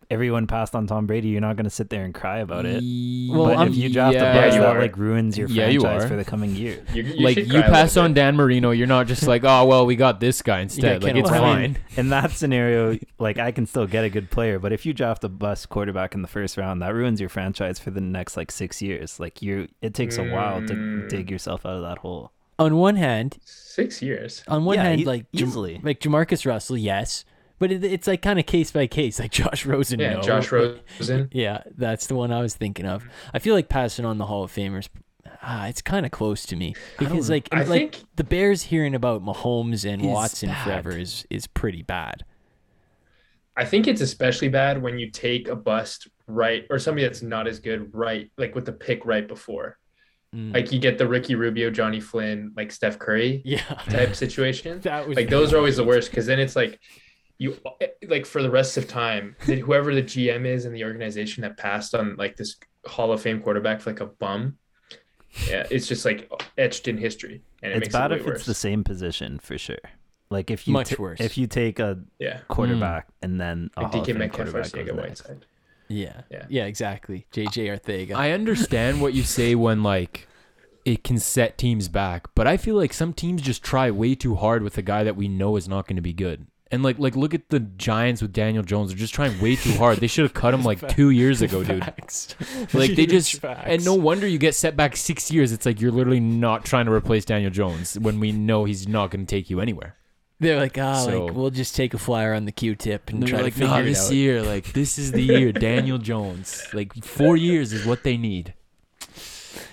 Like everyone passed on Tom Brady. You're not going to sit there and cry about it. Well, but I'm- if you draft yeah, a bus, you that like ruins your Yeah, franchise are. for the coming year. You, you like you cry pass on bit. Dan Marino, you're not just like, oh well, we got this guy instead. like it's Well, I fine. mean, in that scenario, like I can still get a good player, but if you draft a bus quarterback in the first round, that ruins your franchise for the next like six years. Like you, it takes a while to Mm. dig yourself out of that hole. on one hand, Six years. on one Yeah, hand, e- like Jam- easily. like Jamarcus Russell, yes, but it, it's like kind of case by case. Like Josh Rosen, Yeah, no. Josh Rosen. Yeah, that's the one I was thinking of. I feel like passing on the Hall of Famers. Ah, it's kind of close to me because, like, I like think- the Bears hearing about Mahomes and Watson bad. forever is is pretty bad. I think it's especially bad when you take a bust right or somebody that's not as good right, like with the pick right before. Mm. Like you get the Ricky Rubio, Johnny Flynn, like Steph Curry yeah, type situation. that was like those are always the worst because then it's like you like for the rest of time that whoever the GM is in the organization that passed on like this Hall of Fame quarterback for like a bum, yeah, it's just like etched in history, and it it's makes bad it if worse. it's the same position for sure. Like if you Much ta- worse. if you take a yeah, hmm. quarterback and then a like Hall of DK Fame quarterback Arcega goes next. Yeah, Yeah. yeah, exactly. JJ Arcega. I understand what you say when like it can set teams back, but I feel like some teams just try way too hard with a guy that we know is not going to be good. And like like look at the Giants with Daniel Jones. They're just trying way too hard. They should have cut him like two years ago, dude. Facts. Like they Huge just facts. and no wonder you get set back six years. It's like you're literally not trying to replace Daniel Jones when we know he's not going to take you anywhere. They're like, ah, So- like we'll just take a flyer on the Q-tip and And try they're like, to figure nah, it this out. year, like this is the year. Daniel Jones, like four years is what they need.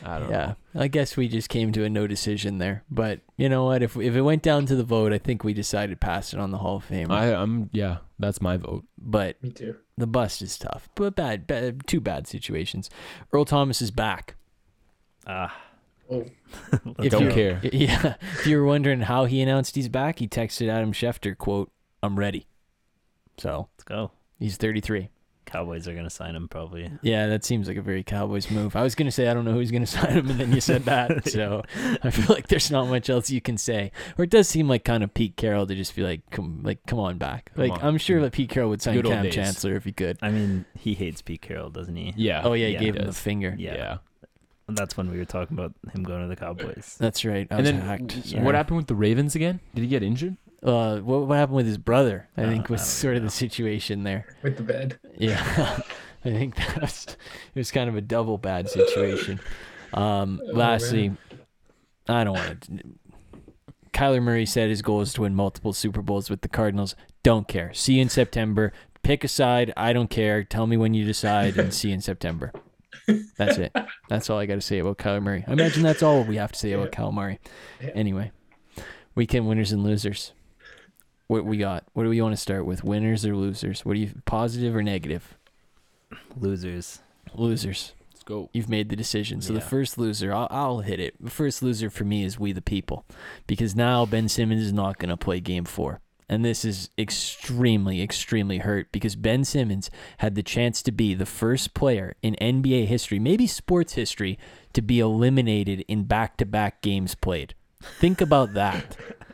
I don't Yeah, know. I guess we just came to a no decision there. But you know what? If if it went down to the vote, I think we decided pass it on the Hall of Fame. I, I'm yeah, that's my vote. but Me too. the bust is tough. But bad, bad, two bad situations. Earl Thomas is back. Ah, Oh, let's Don't care. Yeah. If you were wondering how he announced he's back, he texted Adam Schefter, "quote I'm ready." So Let's go. he's 33. Cowboys are gonna sign him probably. Yeah, that seems like a very Cowboys move. I was gonna say I don't know who's gonna sign him, and then you said that, so I feel like there's not much else you can say. Or it does seem like kind of Pete Carroll to just be like, come, like, come on back. Come like on. I'm sure that Pete Carroll would sign Good old Kam days. Chancellor if he could. I mean, he hates Pete Carroll, doesn't he? Yeah. Oh yeah, he Yeah, gave he him the finger. Yeah. Yeah. That's when we were talking about him going to the Cowboys. That's right. I And was then hacked. w- Sorry. what happened with the Ravens again? Did he get injured? Uh, what, what happened with his brother? I Uh, think was don't sort of the situation there. with the bed. Yeah, I think that was it was kind of a double bad situation. Um, Oh, lastly, I don't want to. Kyler Murray said his goal is to win multiple Super Bowls with the Cardinals. Don't care. See you in September. Pick a side. I don't care. Tell me when you decide, and see you in September. That's it. That's all I got to say about Kyler Murray. I imagine that's all we have to say about Kyler Murray. Yeah. Anyway, weekend winners and losers. What we got? What do we want to start with? Winners or losers? What do you positive or negative? Losers. Losers. Let's go. You've made the decision. So the first loser, I'll, I'll hit it. The first loser for me is we the people, because now Ben Simmons is not going to play Game Four, and this is extremely, extremely hurt because Ben Simmons had the chance to be the first player in NBA history, maybe sports history, to be eliminated in back-to-back games played. Think about that.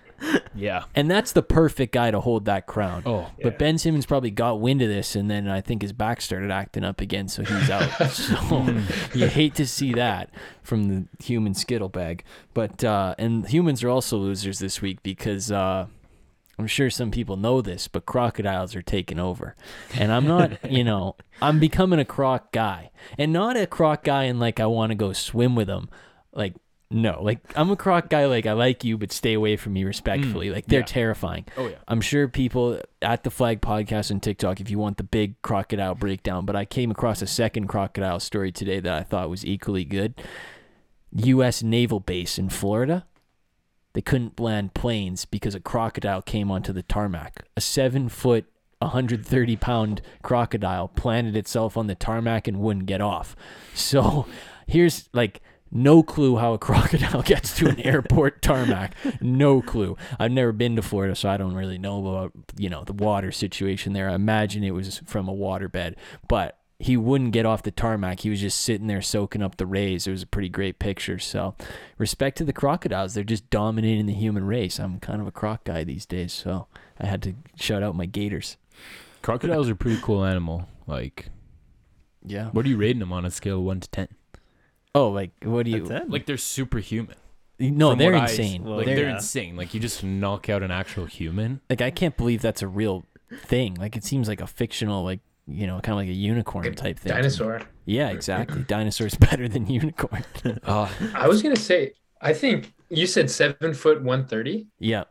Yeah. And that's the perfect guy to hold that crown. Oh. But Ben Simmons probably got wind of this, and then I think his back started acting up again, so he's out. so you hate to see that from the human skittle bag. But uh, and humans are also losers this week because uh, I'm sure some people know this, but crocodiles are taking over, and I'm not. you know, I'm becoming a croc guy, and not a croc guy in like I want to go swim with them, like. No, like I'm a croc guy. Like I like you, but stay away from me mm. respectfully. like they're yeah. terrifying. Oh yeah. I'm sure people at the Flag Podcast and TikTok, if you want the big crocodile breakdown, but I came across a second crocodile story today that I thought was equally good. U.S. naval base in Florida. They couldn't land planes because a crocodile came onto the tarmac. A seven foot, 130 pound crocodile planted itself on the tarmac and wouldn't get off. So here's like no clue how a crocodile gets to an airport tarmac. No clue. I've never been to Florida, so I don't really know about you know the water situation there. I imagine it was from a waterbed, but he wouldn't get off the tarmac. He was just sitting there soaking up the rays. It was a pretty great picture. So, respect to the crocodiles. They're just dominating the human race. I'm kind of a croc guy these days, so I had to shout out my gators. Crocodiles are a pretty cool animal. Like, Yeah. what are you rating them on a scale of one to ten? Oh, like what do you? That's it. Like they're superhuman. No, From they're what I- insane. well, like they're they're yeah. insane. Like you just knock out an actual human. like I can't believe that's a real thing. Like it seems like a fictional, like you know, kind of like a unicorn Like type thing. Dinosaur. Yeah, exactly. Dinosaur's better than unicorn. Uh, I was gonna say. I think you said seven foot one thirty. yeah.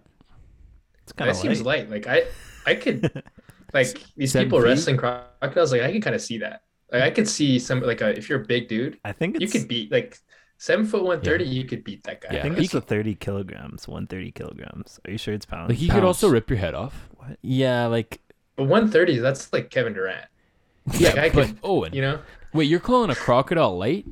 It's That kind of seems light. Like I, I could, like these Seven people feet? wrestling crocodiles. Like I can kind of see that. Like I could see some like a, if you're a big dude, I think it's. you could beat like seven foot one thirty. You could beat that guy. I Yeah. think He it's the 30 kilograms, 130 kilograms. Are you sure it's pounds? like he could also rip your head off. What? Yeah, like But one thirty, that's like Kevin Durant. Yeah, Like I but could, Owen, you know. wait, you're calling a crocodile light?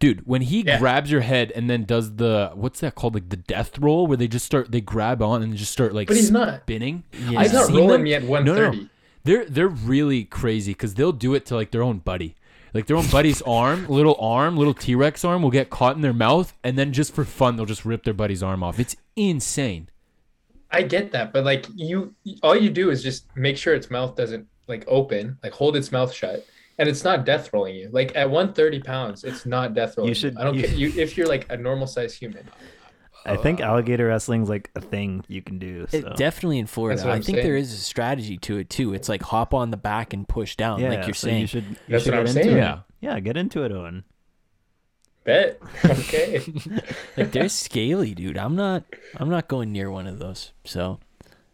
Dude, when he Yeah. grabs your head and then does the what's that called, like the death roll, where they just start they grab on and just start like But he's not. spinning. Yeah. I've He's not seen rolling them. me at one No, no, no. They're they're really crazy because they'll do it to like their own buddy. Like their own buddy's arm, little arm, little T Rex arm will get caught in their mouth, and then just for fun, they'll just rip their buddy's arm off. It's insane. I get that, but like you, all you do is just make sure its mouth doesn't like open, like hold its mouth shut, and it's not death rolling you. Like at one thirty pounds, it's not death rolling. You should- I don't you- care you if you're like a normal sized human. I oh, think alligator wrestling's like a thing you can do. So. it, definitely in Florida. I think there saying. is a strategy to it too. It's like hop on the back and push down, yeah, like you're so saying. You should, you That's should what I'm into saying. it. Yeah. Yeah, get into it, Owen. Bet. Okay. like they're scaly, dude. I'm not I'm not going near one of those. So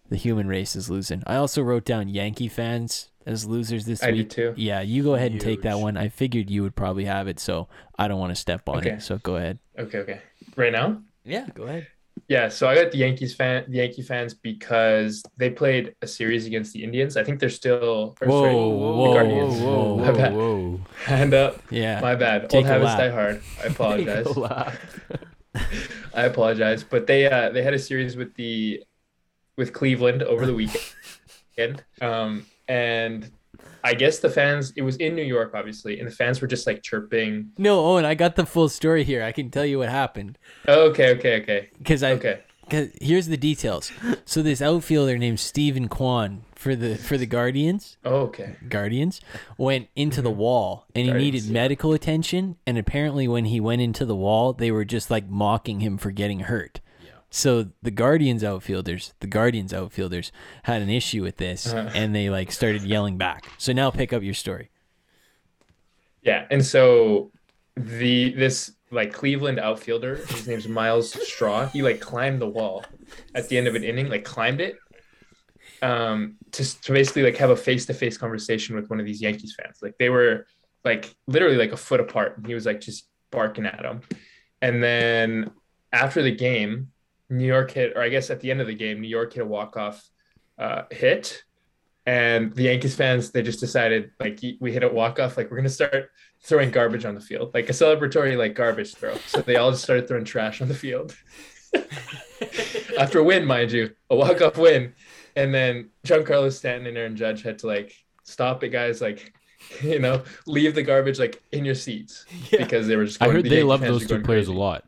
the human race is losing. I also wrote down Yankee fans as losers this I do week. too. Yeah, you go ahead and take that one. I figured you would probably have it, so I don't want to step on it. So go ahead. Okay. So go ahead. Okay, okay. Right now? Yeah, go ahead. Yeah, so I got the Yankees fan, the Yankee fans because they played a series against the Indians. I think they're still. or Whoa, sorry, whoa, the Guardians. whoa, My bad. whoa. Hand up. Yeah. My bad. Take Old habits lap. die hard. I apologize. Take a lap. I apologize, but they uh, they had a series with the with Cleveland over the weekend, um, and I guess the fans. It was in New York, obviously, and the fans were just like chirping. No, Owen, I got the full story here. I can tell you what happened Oh, okay, okay, okay, because I. okay. Cause here's the details. So this outfielder named Steven Kwan for the for the Guardians, Oh, okay. Guardians went into the mm-hmm. wall and he Guardians, needed yeah. medical attention. And apparently, when he went into the wall, they were just like mocking him for getting hurt. So the Guardians outfielders, the Guardians outfielders had an issue with this, Uh-huh. and they like started yelling back. So now pick up your story. Yeah, and so the this like Cleveland outfielder, his name's Myles Straw. He like climbed the wall at the end of an inning, like climbed it, um, to to basically like have a face to face conversation with one of these Yankees fans. Like they were like literally like a foot apart, and he was like just barking at him. And then after the game, New York hit, or I guess at the end of the game, New York hit a walk off uh, hit. And the Yankees fans, they just decided like we hit a walk off, like we're gonna start throwing garbage on the field, like a celebratory like garbage throw. So they all just started throwing trash on the field. After a win, mind you, a walk off win, and then Giancarlo Stanton and Aaron Judge had to like stop it, guys. Like, you know, leave the garbage like in your seats because they were just. I heard the they Yankee love those two players crazy. a lot.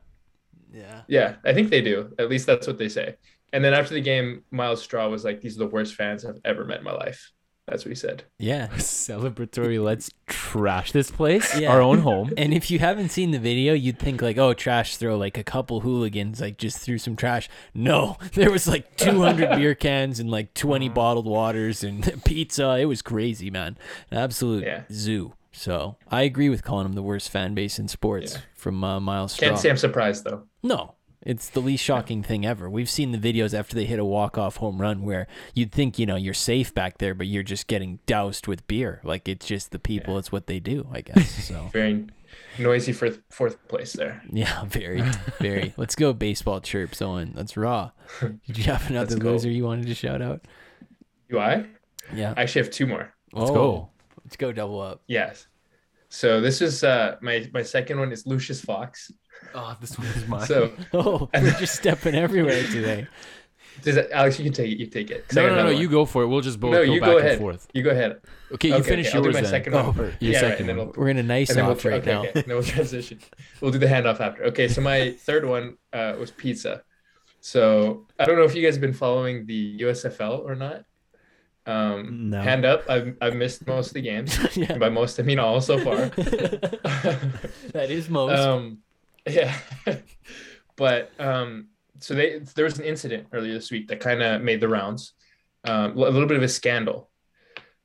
Yeah. Yeah, I think they do. At least that's what they say. And then after the game, Myles Straw was like, "These are the worst fans I've ever met in my life." That's what he said. Yeah. Celebratory. Let's trash this place. Yeah. Our own home. And if you haven't seen the video, you'd think like, oh, trash throw, like a couple hooligans like just threw some trash. No, there was like 200 beer cans and like 20 bottled waters and pizza. It was crazy, man. An absolute Yeah. zoo. So I agree with calling him the worst fan base in sports Yeah. from uh, Myles Straw. Can't say I'm surprised though. No, it's the least shocking thing ever. We've seen the videos after they hit a walk-off home run where you'd think, you know, you're safe back there, but you're just getting doused with beer. Like it's just the people, it's what they do, I guess. So Very noisy for fourth place there. yeah, very, very. Let's go baseball chirps, Owen. That's raw. Did you have another Let's go. loser you wanted to shout out? Do I? Yeah. I actually have two more. Let's go. Let's go double up. Yes. So this is uh my my second one is Lucius Fox. Oh, this one is mine. So Oh, we're just stepping everywhere today. does that, Alex, you can take it. You take it. I no, no, no. You go for it. We'll just both No, go you back go and ahead. forth. You go ahead. Okay, you Okay, finish okay, I'll do my then. second Oh, one your yeah, second right, one. we'll, We're in a nice and then we'll off tra- right okay, now. okay. then we'll transition. We'll do the handoff after. Okay, so my third one uh, was pizza. So I don't know if you guys have been following the USFL or not. Um, No. Hand up. I've, I've missed most of the games. Yeah. By most, I mean all so far. that is most. um, yeah. but um, so they there was an incident earlier this week that kind of made the rounds. Um, a little bit of a scandal.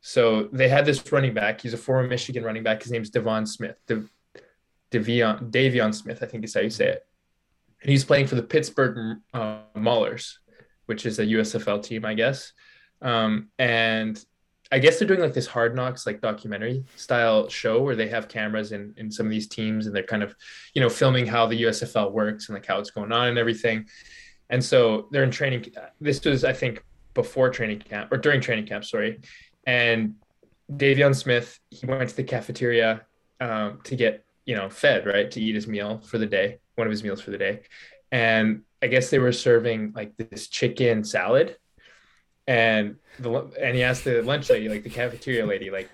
So they had this running back. He's a former Michigan running back. His name's Devon Smith. De- Devion Davion Smith, I think is how you say it. And he's playing for the Pittsburgh uh, Maulers, which is a USFL team, I guess. Um, and I guess they're doing like this hard knocks, like documentary style show where they have cameras in, in some of these teams and they're kind of, you know, filming how the USFL works and like how it's going on and everything. And so they're in training. This was, I think, before training camp or during training camp, sorry. And Davion Smith, he went to the cafeteria um, to get, you know, fed, right, to eat his meal for the day, one of his meals for the day. And I guess they were serving like this chicken salad. And the and he asked the lunch lady, like the cafeteria lady, like,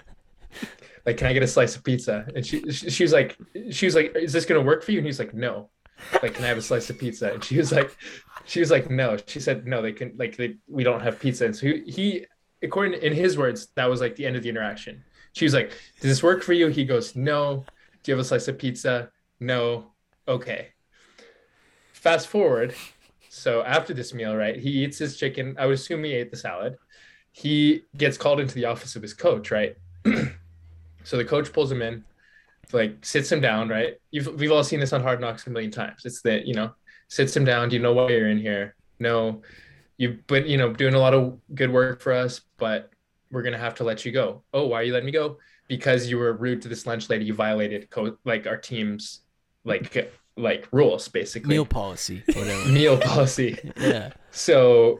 like, can I get a slice of pizza? And she she was like, she was like, is this gonna work for you? And he's like, no. Like, can I have a slice of pizza? And she was like, she was like, no. She said, no, they can like they we don't have pizza. And so he, he according to, in his words, that was like the end of the interaction. She was like, does this work for you? He goes, no. Do you have a slice of pizza? No. Okay. Fast forward. So after this meal, right, he eats his chicken. I would assume he ate the salad. He gets called into the office of his coach, right? so the coach pulls him in, like sits him down, right? You've, we've all seen this on Hard Knocks a million times. It's that, you know, sits him down. Do you know why you're in here? No. You've been, you know, doing a lot of good work for us, but we're gonna have to let you go. Oh, why are you letting me go? Because you were rude to this lunch lady. You violated co- like our team's like like rules basically Meal policy, whatever. meal policy. yeah. So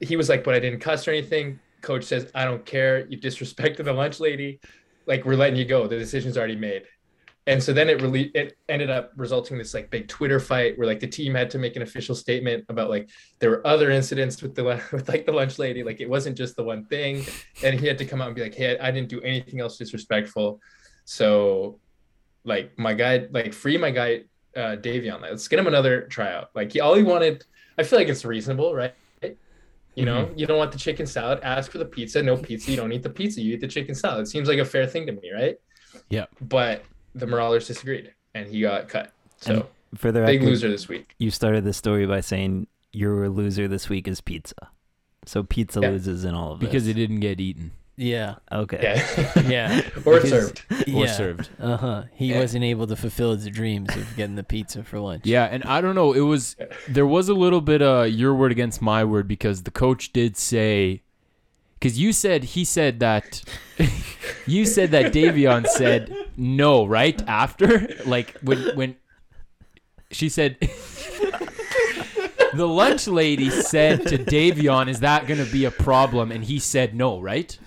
he was like, but I didn't cuss or anything. Coach says, I don't care. You disrespected the lunch lady. Like, we're letting you go. The decision's already made. And so then it really it ended up resulting in this like big Twitter fight where like the team had to make an official statement about like there were other incidents with the with like the lunch lady like it wasn't just the one thing and he had to come out and be like hey I didn't do anything else disrespectful so like my guy like free my guy uh Davion let's get him another tryout like he all he wanted I feel like it's reasonable right you know, you don't want the chicken salad. Ask for the pizza. No pizza. You don't eat the pizza. You eat the chicken salad. It seems like a fair thing to me, right? Yeah. But the Marauders disagreed, and he got cut. So And For the big loser this week. you started the story by saying your loser this week is pizza. So pizza Yeah. loses in all of this. because it didn't get eaten Yeah. Okay. Yeah. Yeah. or Because- served. or served. Uh huh. He Yeah. wasn't able to fulfill his dreams of getting the pizza for lunch. Yeah, and I don't know. It was there was a little bit uh your word against my word because the coach did say because you said he said that you said that Davion said no right after like when when she said the lunch lady said to Davion, "Is that going to be a problem?" And he said no, right?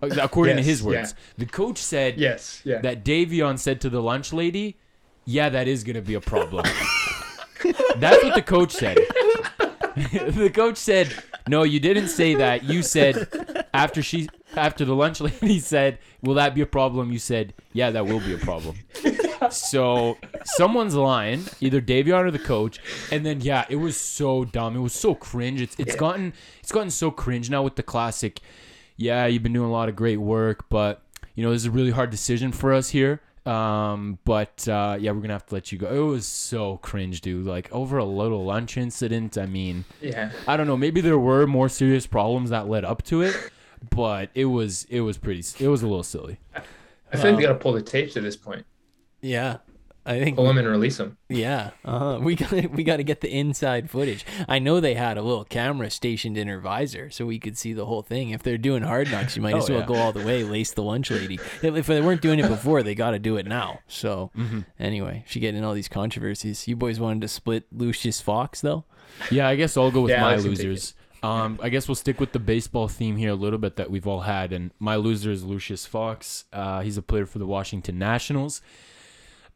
Uh, according to his words, yeah. the coach said Yes. Yeah. that Davion said to the lunch lady, "Yeah, that is gonna be a problem." That's what the coach said. the coach said, "No, you didn't say that. You said after she after the lunch lady said, "Will that be a problem?" You said, "Yeah, that will be a problem." So someone's lying, either Davion or the coach, and then yeah, it was so dumb. It was so cringe. It's it's gotten it's gotten so cringe now with the classic. Yeah, you've been doing a lot of great work, but you know this is a really hard decision for us here. Um, but uh, yeah, we're gonna have to let you go. It was so cringe, dude. Like over a little lunch incident. I mean, yeah. I don't know. Maybe there were more serious problems that led up to it, but it was it was pretty. It was a little silly. I feel like they got to pull the tapes at this point. Yeah. I think. Pull them and release them. Yeah. Uh-huh. We got we got to get the inside footage. I know they had a little camera stationed in her visor so we could see the whole thing. If they're doing hard knocks, you might as Oh, well yeah. go all the way, lace the lunch lady. If they weren't doing it before, they got to do it now. So Mm-hmm. anyway, she getting in all these controversies. You boys wanted to split Lucius Fox though. Yeah, I guess I'll go with Yeah, my Alex can take losers. Um, I guess we'll stick with the baseball theme here a little bit that we've all had, and my loser is Lucius Fox. Uh, he's a player for the Washington Nationals,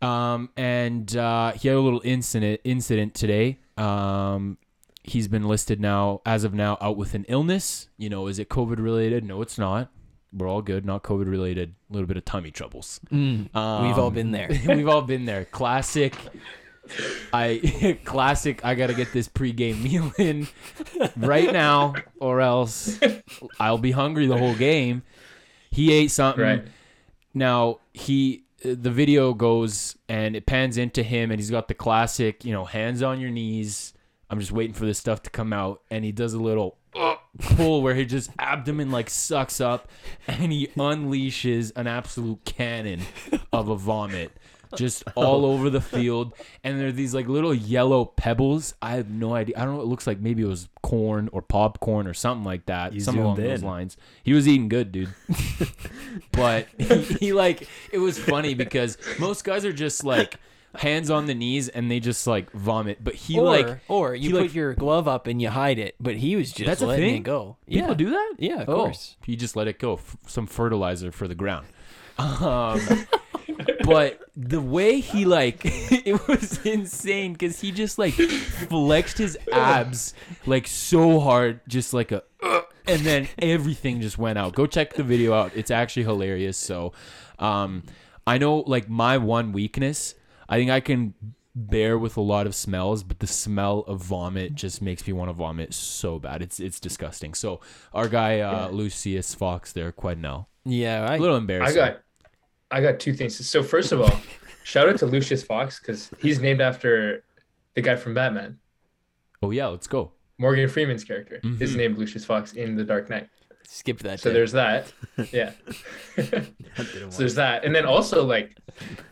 um, and uh, he had a little incident incident today. Um, he's been listed now, as of now, out with an illness. You know, is it COVID related? No, it's not. We're all good, not COVID related. A little bit of tummy troubles. We've all Um, been there. We've all been there. Classic. I classic. I gotta get this pregame meal in right now, or else I'll be hungry the whole game. He ate something. Right. Now he, the video goes and it pans into him, and he's got the classic, you know, hands on your knees. I'm just waiting for this stuff to come out, and he does a little pull where he just abdomen like sucks up, and he unleashes an absolute cannon of a vomit. Just oh. all over the field, and there are these like little yellow pebbles. I have no idea. I don't know. It looks like maybe it was corn or popcorn or something like that. You something along zoomed those lines. He was eating good, dude. but he, he like it was funny because most guys are just like hands on the knees and they just like vomit. But he or, like or you put like- your glove up and you hide it, but he was just That's a letting thing? it go. people yeah. do that. Yeah, of Oh, course. He just let it go. F- some fertilizer for the ground. Um, but the way he like it was insane because he just like flexed his abs like so hard, just like a. "Ugh," and then everything just went out. Go check the video out. It's actually hilarious. So, um, I know like my one weakness. I think I can bear with a lot of smells, but the smell of vomit just makes me want to vomit so bad. It's it's disgusting. So our guy uh, Lucius Fox there, Quednell, Yeah, I, a little I embarrassing. got, I got two things. So first of all, shout out to Lucius Fox because he's named after the guy from Batman, oh yeah, let's go. Morgan Freeman's character. Mm-hmm. Is named Lucius Fox in The Dark Knight. skip that. So tip. there's that. Yeah. so there's that. And then also like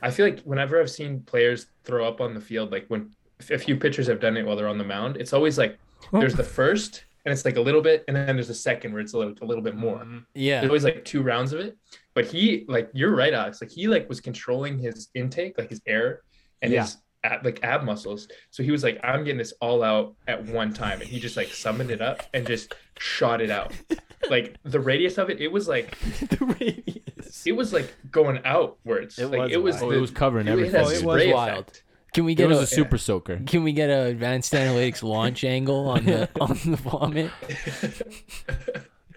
I feel like whenever I've seen players throw up on the field, like when a few pitchers have done it while they're on the mound, it's always like there's the first and it's like a little bit, and then there's a second where it's a little a little bit more. Mm-hmm. Yeah. There's always like two rounds of it. But he like you're right, Alex. Like he like was controlling his intake, like his air and Yeah. his ab, like ab muscles. So he was like, I'm getting this all out at one time, and he just like summoned it up and just shot it out. Like the radius of it, it was like the radius. it was like going outwards. It like was it was. The, it was covering it everything. had Oh, it was wild. effect. Can we It get was a, a super soaker. Can we get a advanced analytics launch angle on the on the vomit?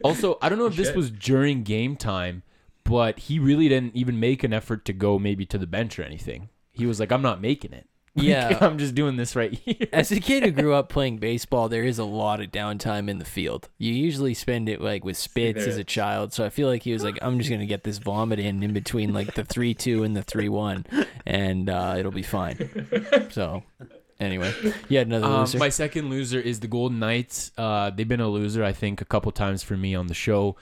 Also, I don't know if this was during game time, but he really didn't even make an effort to go maybe to the bench or anything. He was like, "I'm not making it. Like, Yeah. I'm just doing this right here." As a kid who grew up playing baseball, there is a lot of downtime in the field. You usually spend it like with spits as a child, so I feel like he was like, "I'm just gonna get this vomit in in between like the three two and the three one, and uh, it'll be fine." So, anyway, yeah, had another Um, loser. my second loser is the Golden Knights. Uh, they've been a loser, I think, a couple times for me on the show.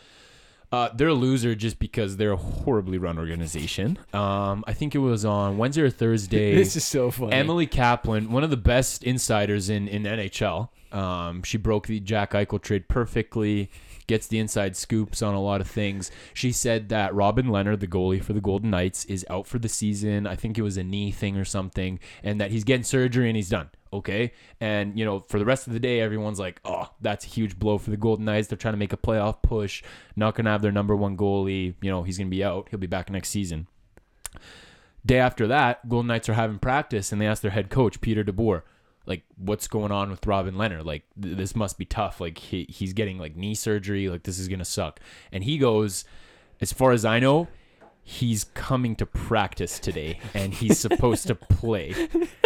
Uh, they're a loser just because they're a horribly run organization. Um, I think it was on Wednesday or Thursday. this is so funny. Emily Kaplan, one of the best insiders in, in NHL. Um, she broke the Jack Eichel trade perfectly, gets the inside scoops on a lot of things. She said that Robin Lehner, the goalie for the Golden Knights, is out for the season. I think it was a knee thing or something, and that he's getting surgery and he's done. Okay. And, you know, for the rest of the day, everyone's like, oh, that's a huge blow for the Golden Knights. They're trying to make a playoff push, not going to have their number one goalie. You know, he's going to be out. He'll be back next season. Day after that, Golden Knights are having practice, and they ask their head coach Peter DeBoer, like, "What's going on with Robin Lehner? Like, th- this must be tough. Like, he, he's getting like knee surgery. Like, this is gonna suck." And he goes, "As far as I know, he's coming to practice today, and he's supposed to play."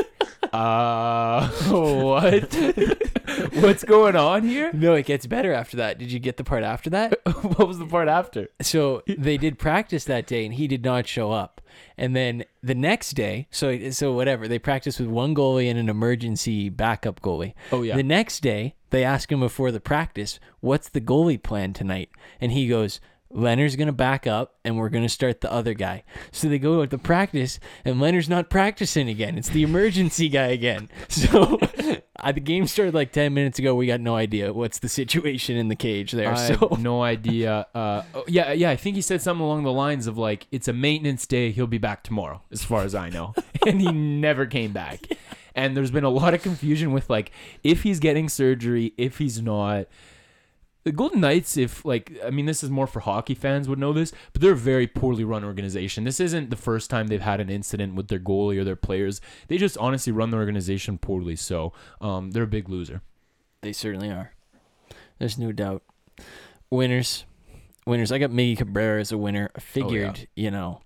Uh, what? What's going on here? no, it gets better after that. Did you get the part after that? what was the part after? so they did practice that day and he did not show up and then the next day so so whatever they practiced with one goalie and an emergency backup goalie Oh, yeah. the next day they ask him before the practice what's the goalie plan tonight and he goes Lehner's gonna back up, and we're gonna start the other guy. So they go to practice, and Lehner's not practicing again. It's the emergency guy again. So the game started like ten minutes ago. We got no idea what's the situation in the cage there. I so have no idea. Uh, oh, yeah, yeah. I think he said something along the lines of like, "It's a maintenance day. He'll be back tomorrow," as far as I know, and he never came back. And there's been a lot of confusion with like if he's getting surgery, if he's not. The Golden Knights, if like, I mean, this is more for hockey fans would know this, but they're a very poorly run organization. This isn't the first time they've had an incident with their goalie or their players. They just honestly run the organization poorly. So, um, they're a big loser. They certainly are. There's no doubt. Winners. Winners. I got Miggy Cabrera as a winner. I figured, you know,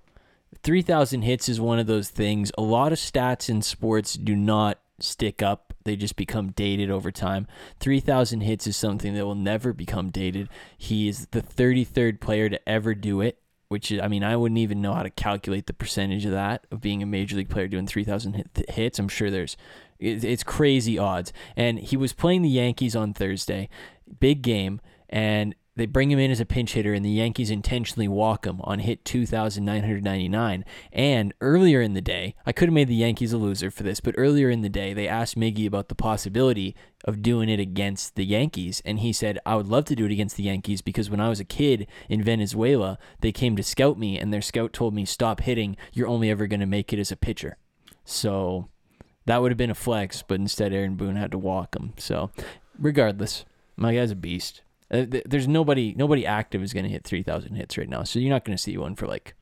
3,000 hits is one of those things. A lot of stats in sports do not stick up, they just become dated over time. 3,000 hits is something that will never become dated. He is the 33rd player to ever do it. Which is, I mean, I wouldn't even know how to calculate the percentage of that of being a major league player doing 3,000 hit, hits. I'm sure there's it- it's crazy odds. And he was playing the Yankees on Thursday, big game, and they bring him in as a pinch hitter, and the Yankees intentionally walk him on hit 2,999. And earlier in the day, I could have made the Yankees a loser for this, but earlier in the day, they asked Miggy about the possibility of doing it against the Yankees, and he said, I would love to do it against the Yankees because when I was a kid in Venezuela, they came to scout me, and their scout told me, Stop hitting, you're only ever going to make it as a pitcher. So that would have been a flex, but instead Aaron Boone had to walk him. So, regardless, my guy's a beast. Uh, th- there's nobody nobody active is going to hit 3,000 hits right now, so you're not going to see one for like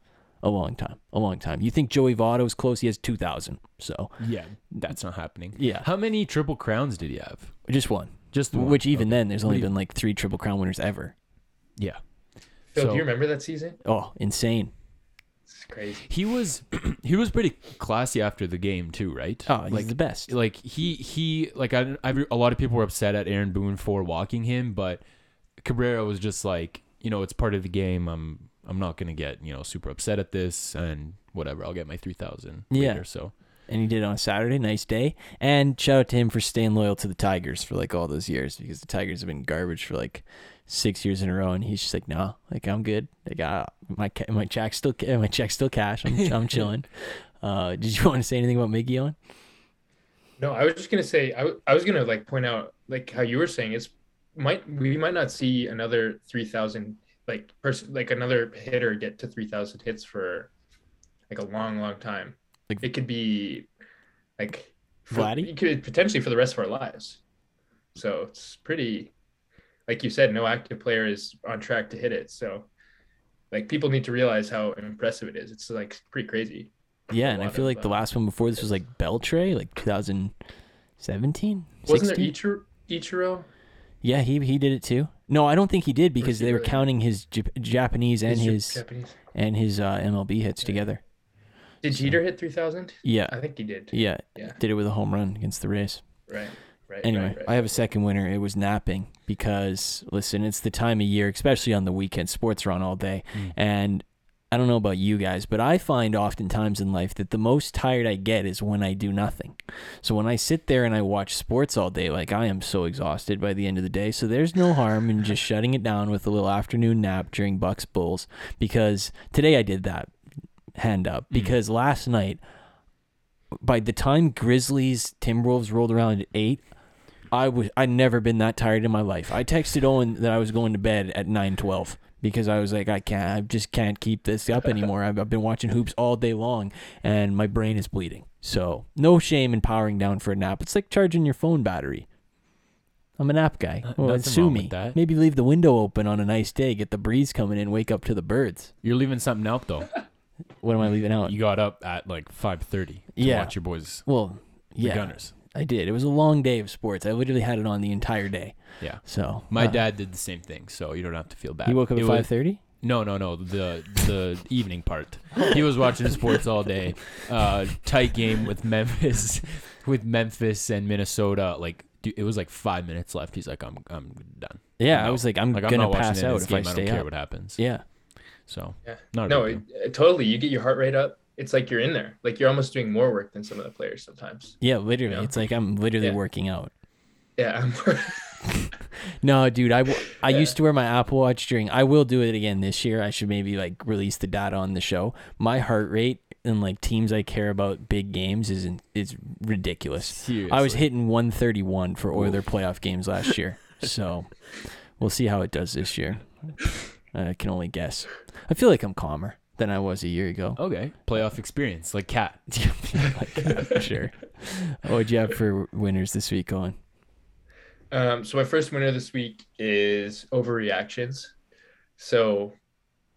a long time. A long time. You think Joey Votto's close? He has 2,000. So Yeah, that's not happening. Yeah. How many triple crowns did he have? just one. Just one. Which even Okay. then, there's only you- been like three Triple Crown winners ever. Yeah. Phil, So- do you remember that season? Oh, insane! It's crazy. He was he was pretty classy after the game too, right? Oh, he's like the best. like he he like I, I a lot of people were upset at Aaron Boone for walking him, but Cabrera was just like, you know, it's part of the game. I'm I'm not gonna get you know super upset at this and whatever. I'll get my three thousand Yeah. later. So and he did it on a Saturday. Nice day. And shout out to him for staying loyal to the Tigers for like all those years because the Tigers have been garbage for like six years in a row. And he's just like, no, like I'm good. Like uh, my ca- my check still ca- my check still cash. I'm I'm chilling. Uh, did you want to say anything about Miggy on? No, I was just gonna say I, w- I was gonna like point out like how you were saying it's might we might not see another three thousand like person like another hitter get to three thousand hits for like a long, long time. Like- it could be like Vladdy? it could potentially for the rest of our lives. So it's pretty like you said, no active player is on track to hit it. So like people need to realize how impressive it is. It's like pretty crazy. Yeah, and I feel of, like the uh, last one before this was like Beltre, like 2017. Wasn't there Ichiro, Ichiro? Yeah, he he did it too. No, I don't think he did because they were really? counting his Jap- Japanese and Is his Japanese. and his uh, MLB hits together. Did Jeter hit three thousand? Yeah, I think he did. yeah, Yeah. did it with a home run against the Rays. Right. Right. Anyway, right, right. I have a second winner. It was napping because listen, it's the time of year, especially on the weekend. Sports are on all day, Mm. and I don't know about you guys, but I find oftentimes in life that the most tired I get is when I do nothing. So when I sit there and I watch sports all day, like I am so exhausted by the end of the day. So there's no harm in just shutting it down with a little afternoon nap during Bucks Bulls because today I did that hand up mm-hmm. because last night by the time Grizzlies Timberwolves rolled around at 8, I was I'd never been that tired in my life. I texted Owen that I was going to bed at 9:12 because I was like I can't I just can't keep this up anymore. I've, I've been watching hoops all day long and my brain is bleeding. So, no shame in powering down for a nap. It's like charging your phone battery. I'm a nap guy. Well, nothing sue me. Maybe leave the window open on a nice day, get the breeze coming in, wake up to the birds. You're leaving something out though. What am I leaving out? You got up at like 5:30 to Yeah. watch your boys, well, the yeah, Gunners. I did. It was a long day of sports. I literally had it on the entire day. Yeah. So My uh, dad did the same thing, so you don't have to feel bad. He woke up It at five thirty. No, no, no. The the evening part. He was watching sports all day. Uh, tight game with Memphis, with Memphis and Minnesota. Like dude, it was like five minutes left. He's like, I'm I'm done. Yeah, I was like, I'm Like I'm gonna not watching pass the out if this I game. stay don't care up. what happens. Yeah, So Yeah. not no, big it, deal. it- totally. You get your heart rate up. It's like you're in there. Like you're almost doing more work than some of the players sometimes. yeah, literally. Yeah. It's like I'm literally Yeah. working out. Yeah. No, dude, I, w- I Yeah. used to wear my Apple Watch during. I will do it again this year. I should maybe like release the data on the show. My heart rate and like teams I care about, big games, is in, is ridiculous. Seriously. I was hitting 131 for Oiler playoff games last year. So we'll see how it does this year. I can only guess. I feel like I'm calmer than I was a year ago. Okay. Playoff experience, like cat. Like, sure. What'd you have for winners this week, Owen? Um, so my first winner this week is overreactions. So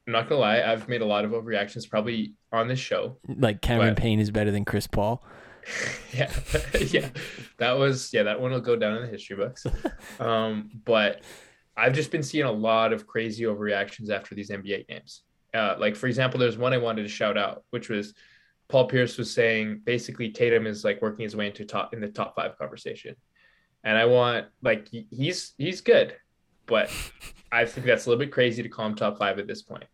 I'm not gonna lie, I've made a lot of overreactions probably on this show. Like Cameron What? Payne is better than Chris Paul. yeah, yeah, that was yeah, that one will go down in the history books. Um, but I've just been seeing a lot of crazy overreactions after these NBA games. Uh, like for example, there's one I wanted to shout out, which was Paul Pierce was saying basically Tatum is like working his way into top in the top five conversation, and I want like he's he's good, but I think that's a little bit crazy to call him top five at this point.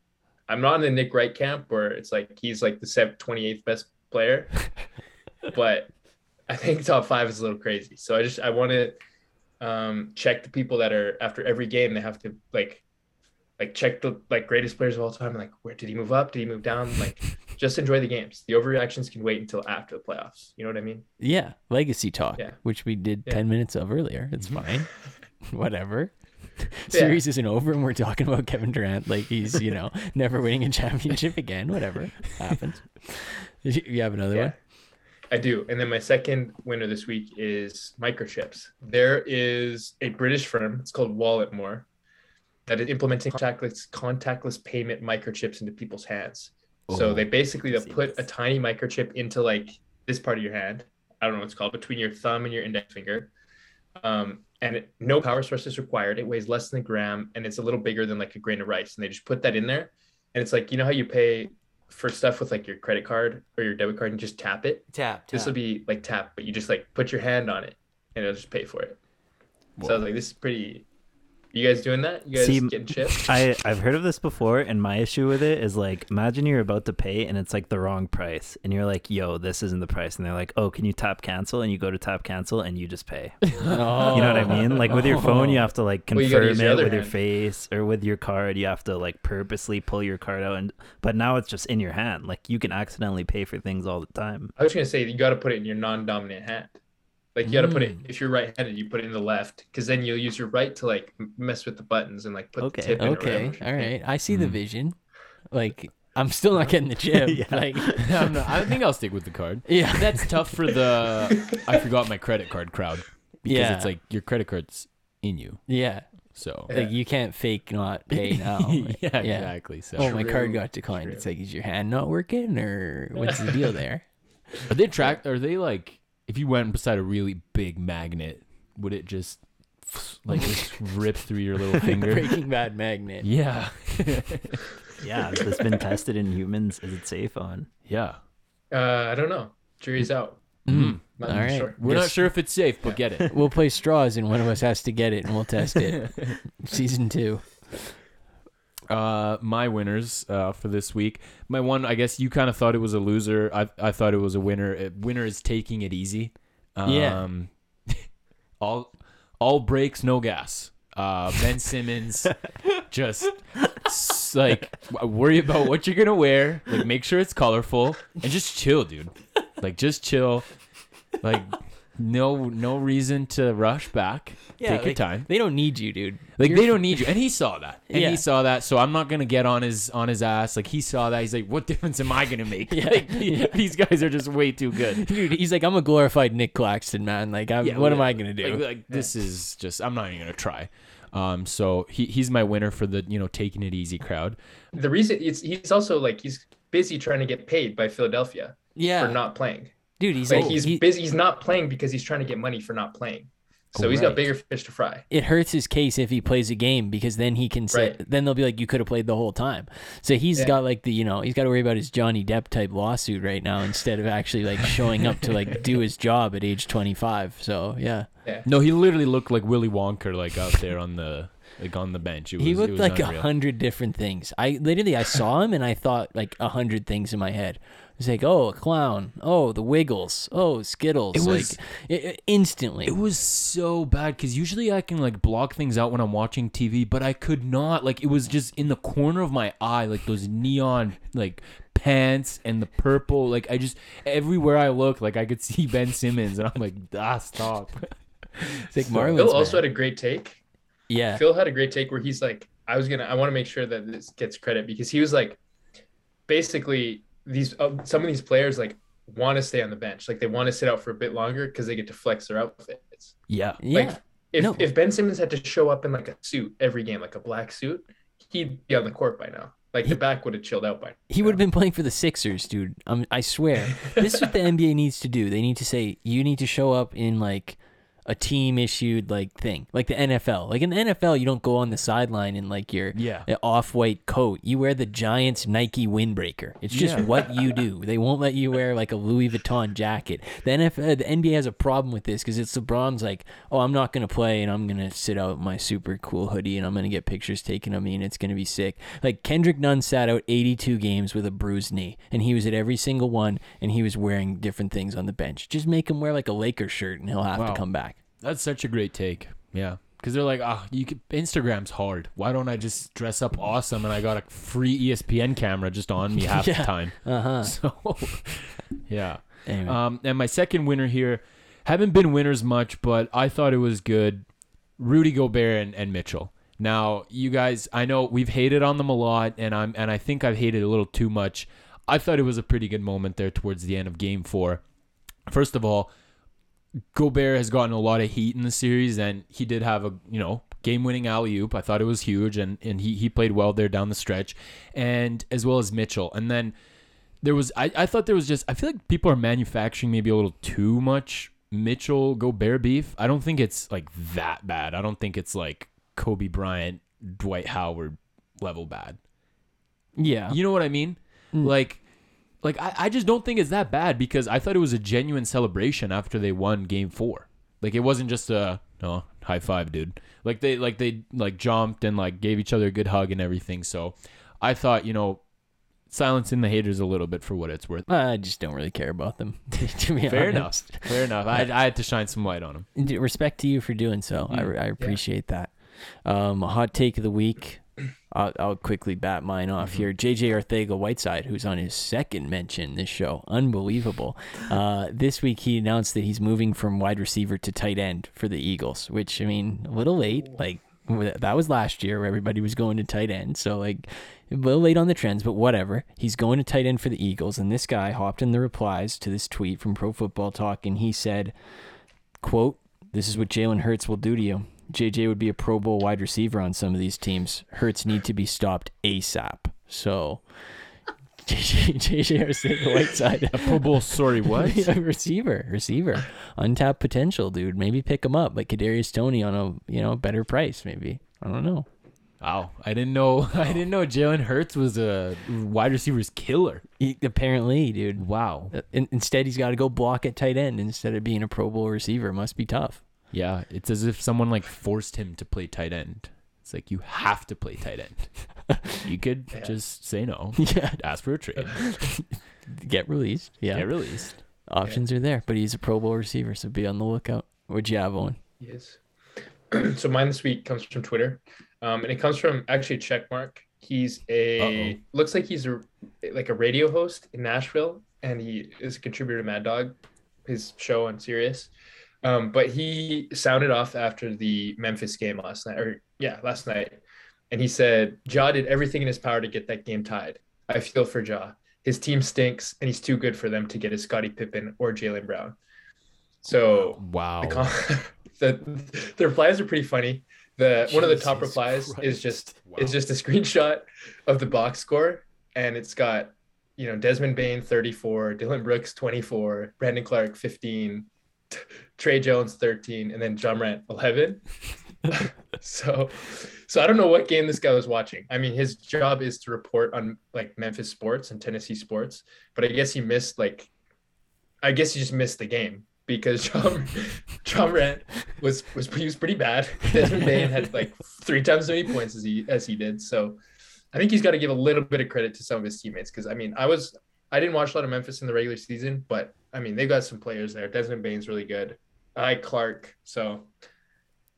I'm not in the Nick Wright camp where it's like he's like the 28th best player, but I think top five is a little crazy. So I just I want to um, check the people that are after every game they have to like like check the like greatest players of all time. Like where did he move up? Did he move down? Like just enjoy the games. The overreactions can wait until after the playoffs. You know what I mean? Yeah, legacy talk, Yeah. which we did Yeah. 10 minutes of earlier. It's fine. Whatever. Yeah. Series isn't over and we're talking about Kevin Durant like he's, you know, never winning a championship again. Whatever. Happens. You you have another one? I do. And then my second winner this week is microchips. There is a British firm, it's called Walletmor, that is implementing contactless contactless payment microchips into people's hands. so Oh, they basically they'll seen put a tiny microchip into like this part of your hand. I don't know what it's called, between your thumb and your index finger. Um, and it, no power source is required. It weighs less than a gram and it's a little bigger than like a grain of rice. And they just put that in there. And it's like, you know how you pay for stuff with like your credit card or your debit card and just tap it? Tap. This will be like tap, but you just like put your hand on it and it'll just pay for it. So I was like, this is pretty. You guys doing that? You guys See, getting chips? I I've heard of this before, and my issue with it is like, imagine you're about to pay and it's like the wrong price, and you're like, "Yo, this isn't the price," and they're like, "Oh, can you tap cancel?" And you go to tap cancel, and you just pay. Oh. You know what I mean? Like with your phone, you have to like Well, you gotta confirm use your it other with your face, or with your card, you have to like purposely pull your card out, and but now it's just in your hand. Like you can accidentally pay for things all the time. I was gonna say you got to put it in your non-dominant hand. Like you got to put it Mm. if you're right-handed, you put it in the left because then you'll use your right to like mess with the buttons and like put Okay, the tip in or Okay, all right. I see the Mm. vision. Like I'm still not getting the chip. Yeah. Like I'm not- I think I'll stick with the card. yeah, That's tough for the I forgot my credit card crowd because Yeah. it's like your credit card's in you. yeah. So Like you can't fake not pay now. yeah, exactly. So Oh, my card got declined. true. It's like, is your hand not working, or what's the deal there? are they track? Are they like if you went beside a really big magnet, would it just like just rip through your little finger? Breaking Bad magnet. Yeah, Yeah, has this been tested in humans? Is it safe on? yeah. Uh, I don't know. Jury's out. Mm. Not All sure. We're not sure if it's safe, but get it. We'll play straws, and one of us has to get it, and we'll test it. Season two. Uh, my winners uh, for this week. My one, I guess you kind of thought it was a loser. I I thought it was a winner. Uh, winner is taking it easy. Yeah. Um, all all brakes, no gas. Uh, ben Simmons, just like worry about what you're gonna wear. Like make sure it's colorful and just chill, dude. Like just chill. Like no no reason to rush back. Take your like, time. They don't need you, dude. Like You're- they don't need you, and he saw that, and Yeah. he saw that. So I'm not gonna get on his on his ass. Like he saw that. He's like, "What difference am I gonna make?" Yeah. Like, these guys are just way too good. Dude, he's like, I'm a glorified Nic Claxton, man. Like, I'm, Yeah, what am I gonna do? Like, like, this is just. I'm not even gonna try. Um, so he he's my winner for the you know taking it easy crowd. The reason it's he's also like he's busy trying to get paid by Philadelphia yeah, for not playing. Dude, he's Like like, he's he- busy. He's not playing because he's trying to get money for not playing. So he's got bigger fish to fry. it hurts his case if he plays a game because then he can say, Right. then they'll be like, you could have played the whole time. So he's Yeah. got like the, you know, he's got to worry about his Johnny Depp type lawsuit right now instead of actually like showing up to like do his job at age 25. So yeah, No, he literally looked like Willy Wonka, like out there on the like on the bench. It was, he it looked was like a hundred different things. I literally I saw him and I thought like a hundred things in my head. It was like, oh, a clown. Oh, the Wiggles. Oh, Skittles. It was- like it, it- instantly. It was so bad because usually I can like block things out when I'm watching TV, but I could not. Like it was just in the corner of my eye, like those neon like pants and the purple. Like I just everywhere I look, like I could see Ben Simmons, and I'm like, ah, stop. It's like Phil also man. had a great take. yeah. Phil had a great take where he's like, I was gonna, I want to make sure that this gets credit because he was like, basically these uh, some of these players like want to stay on the bench, like they want to sit out for a bit longer because they get to flex their outfits. Yeah, Yeah. Like if No. if Ben Simmons had to show up in like a suit every game, like a black suit, he'd be on the court by now. Like the back would have chilled out by. He would have been playing for the Sixers, dude. Um, I swear. this is what the NBA needs to do. They need to say you need to show up in like a team issued like thing, like the NFL. Like in the NFL, you don't go on the sideline in like your Yeah. Uh, off white coat. You wear the Giants Nike windbreaker. It's just Yeah. what you do. They won't let you wear like a Louis Vuitton jacket. The NFL, the NBA has a problem with this because it's LeBron's like, oh, I'm not gonna play and I'm gonna sit out my super cool hoodie and I'm gonna get pictures taken of me and it's gonna be sick. Like Kendrick Nunn sat out 82 games with a bruised knee and he was at every single one and he was wearing different things on the bench. Just make him wear like a Lakers shirt and he'll have Wow. to come back. That's such a great take. Yeah, because they're like, ah, you could, Instagram's hard. Why don't I just dress up awesome and I got a free ESPN camera just on me half Yeah. the time? Uh huh. So, yeah. Anyway. Um, and my second winner here haven't been winners much, but I thought it was good. Rudy Gobert and, and Mitchell. Now, you guys, I know we've hated on them a lot, and I'm and I think I've hated a little too much. I thought it was a pretty good moment there towards the end of Game Four. First of all, Gobert has gotten a lot of heat in the series, and he did have a you know game-winning alley oop. I thought it was huge, and and he he played well there down the stretch, and as well as Mitchell. And then there was I, I thought there was just I feel like people are manufacturing maybe a little too much Mitchell Gobert beef. I don't think it's like that bad. I don't think it's like Kobe Bryant, Dwight Howard level bad. yeah. You know what I mean? Mm. Like like I, I just don't think it's that bad because I thought it was a genuine celebration after they won game four. Like it wasn't just a no high five, dude. Like they like they like jumped and like gave each other a good hug and everything. So I thought, you know, silencing the haters a little bit for what it's worth. I just don't really care about them. to be Fair honest. enough. Fair enough. I, I had to shine some light on them. Respect to you for doing so. I, Mm, I appreciate that. Um, hot take of the week: I'll, I'll quickly bat mine off Mm-hmm. here. JJ Arcega Whiteside, who's on his second mention this show, unbelievable. Uh, this week he announced that he's moving from wide receiver to tight end for the Eagles, which I mean, a little late. Like that was last year where everybody was going to tight end, so like a little late on the trends, but whatever. He's going to tight end for the Eagles, and this guy hopped in the replies to this tweet from Pro Football Talk, and he said, "quote This is what Jalen Hurts will do to you." JJ would be a Pro Bowl wide receiver on some of these teams. Hurts need to be stopped ASAP. So, JJ, JJ Arcega Whiteside. A Pro Bowl, sorry, what? Receiver, receiver, untapped potential, dude. Maybe pick him up, like Kadarius Toney on a you know better price. Maybe I don't know. Wow, I didn't know. I didn't know Jalen Hurts was a wide receiver's killer. He, apparently, dude. Wow. Uh, in, instead, he's got to go block at tight end instead of being a Pro Bowl receiver. Must be tough. Yeah, it's as if someone like forced him to play tight end. It's like you have to play tight end. You could Yeah. just say no. Yeah, Ask for a trade. get released. Yeah, Get released. options are there, but he's a Pro Bowl receiver, so be on the lookout. What'd you have, one? Yes. so mine this week comes from Twitter, um, and it comes from actually Checkmark. He's a Uh-oh. looks like he's a like a radio host in Nashville, and he is a contributor to Mad Dog, his show on Sirius. Um, but he sounded off after the Memphis game last night, or yeah, last night, and he said Ja did everything in his power to get that game tied. I feel for Ja. His team stinks, and he's too good for them to get a Scottie Pippen or Jaylen Brown. So Wow. the, com- the the replies are pretty funny. The one of the top Jesus replies is just Wow. is just a screenshot of the box score, and it's got you know Desmond Bane 34, Dillon Brooks 24, Brandon Clarke 15, T- Trey Jones 13, and then Ja Morant 11. so so I don't know what game this guy was watching. I mean, his job is to report on like Memphis sports and Tennessee sports, but I guess he missed like I guess he just missed the game because Ja Ja Morant was was he was pretty bad. Desmond Bane had like three times as many points as he as he did. So I think he's got to give a little bit of credit to some of his teammates because I mean I was I didn't watch a lot of Memphis in the regular season, but I mean they've got some players there. Desmond Bane's really good. I Clarke, so a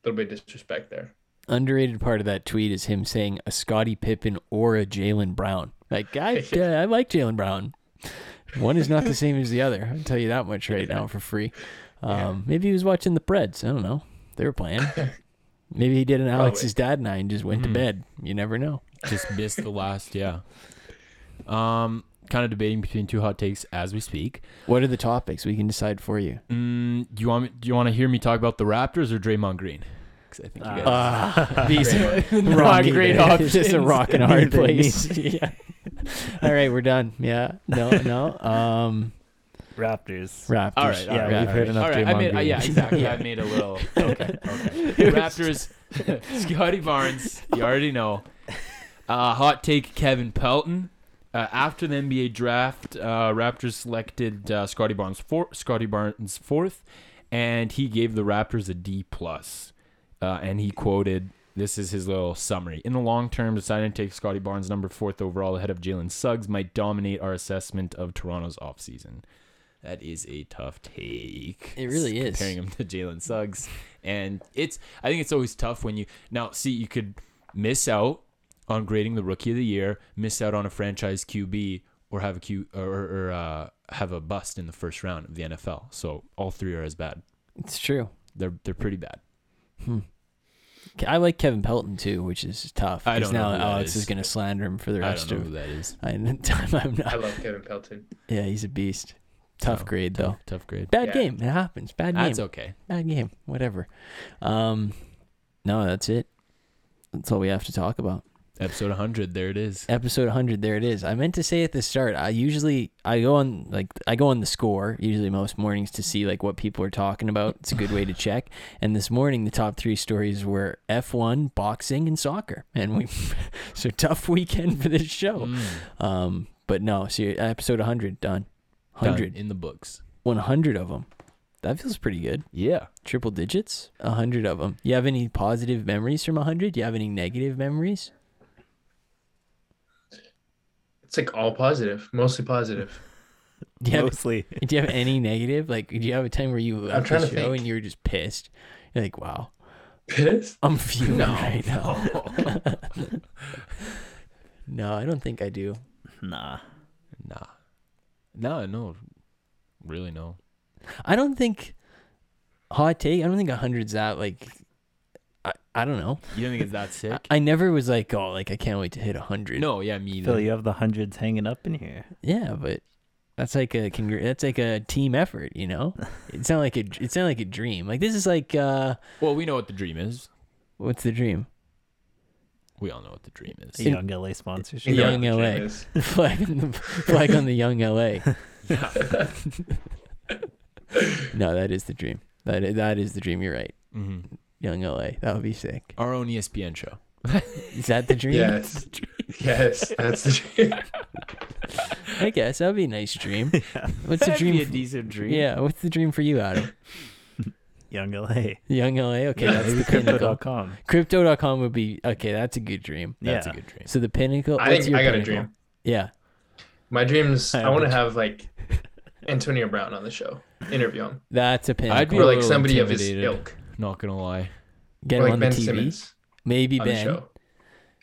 little bit of disrespect there. Underrated part of that tweet is him saying a Scottie Pippen or a Jaylen Brown. Like I, uh, I like Jaylen Brown. One is not the same as the other. I'll tell you that much right now for free. Um, Maybe he was watching the Preds. I don't know. They were playing. Maybe he did an Alex's dad and I and just went to Mhm. bed. You never know. Just missed the last. Yeah. Um, kind of debating between two hot takes as we speak. What are the topics? We can decide for you. Mm, do you want me, do you want to hear me talk about the Raptors or Draymond Green? Because I think you guys. Uh, these Great. not great options. It's just a rock and hard place. yeah. All right, we're done. Yeah. No. No. Um. Raptors. Raptors. All right, all Yeah, right, we've all heard right. enough All right, I made, uh, yeah, exactly. I made a little. Okay, okay. Raptors, Scottie Barnes. You already know. Uh, hot take: Kevin Pelton. Uh, after the NBA draft, uh, Raptors selected uh, Scottie Barnes for Scottie Barnes fourth, and he gave the Raptors a D plus. Uh, and he quoted, "This is his little summary. In the long term, deciding to take Scottie Barnes number fourth overall ahead of Jalen Suggs might dominate our assessment of Toronto's offseason. That is a tough take. It really is. comparing him to Jalen Suggs, and it's. I think it's always tough when you now see you could miss out on grading the rookie of the year, miss out on a franchise QB, or have a Q or, or uh, have a bust in the first round of the NFL. So all three are as bad. It's true. They're they're pretty bad. Hmm. I like Kevin Pelton too, which is tough. I 'cause don't know now who that Alex is. is, going to slander him for the I rest don't know of. who that is. I, I'm not. I love Kevin Pelton. Yeah, he's a beast. Tough So, grade though. Tough, tough grade. Bad Yeah. game. It happens. Bad game. That's okay. Bad game. Whatever. Um, no, that's it. That's all we have to talk about. Episode 100. There it is. Episode 100. There it is. I meant to say at the start. I usually I go on like I go on the score usually most mornings to see like what people are talking about. It's a good way to check. And this morning the top three stories were F1, boxing, and soccer. And we so tough weekend for this show. Mm. Um, but no. So episode 100 done. Done 100. in the books. 100 of them. That feels pretty good. Yeah. Triple digits? 100 of them. You have any positive memories from 100? Do you have any negative memories? It's like all positive, mostly positive. Do you have, Mostly. do you have any negative? Like, do you have a time where you I'm left trying the to show think. and you were just pissed? You're like, wow. Piss? I'm fuming right now. no, I don't think I do. Nah. Nah. Nah, no. Really, no. I don't think hot take. I don't think a hundred's that like. I, I don't know. You don't think it's that sick? I, I never was like, oh, like I can't wait to hit a hundred. no, yeah, me Phil, you have the hundreds hanging up in here. Yeah, but that's like a congr- that's like a team effort, you know. It's not like a it's not like a dream. Like this is like uh, Well, we know what the dream is. what's the dream? We all know what the dream is. A young LA sponsorship. Yeah. You Young what the LA. flag on the flag on the young LA. no, that is the dream. That is, that is the dream. You're right. hmm Young LA. That would be sick. Our own ESPN show. Is that the dream? Yes. yes, that's the dream. I guess that would be a nice dream. What's the dream? f- decent dream. yeah. What's the dream for you, Adam? Young LA. Young LA. Okay, that's the pinnacle. Crypto.com. Crypto.com would be okay. That's a good dream. That's Yeah. a good dream. So the pinnacle. I what's think your I got a pinnacle? dream. Yeah. My dreams. I I, have want a to have like Antonio Brown on the show, interview him, That's a pinnacle. I'd be or a like little somebody of his intimidated. ilk, Not gonna lie. Get or him like on Ben the TV. Simmons Maybe on the Ben. show.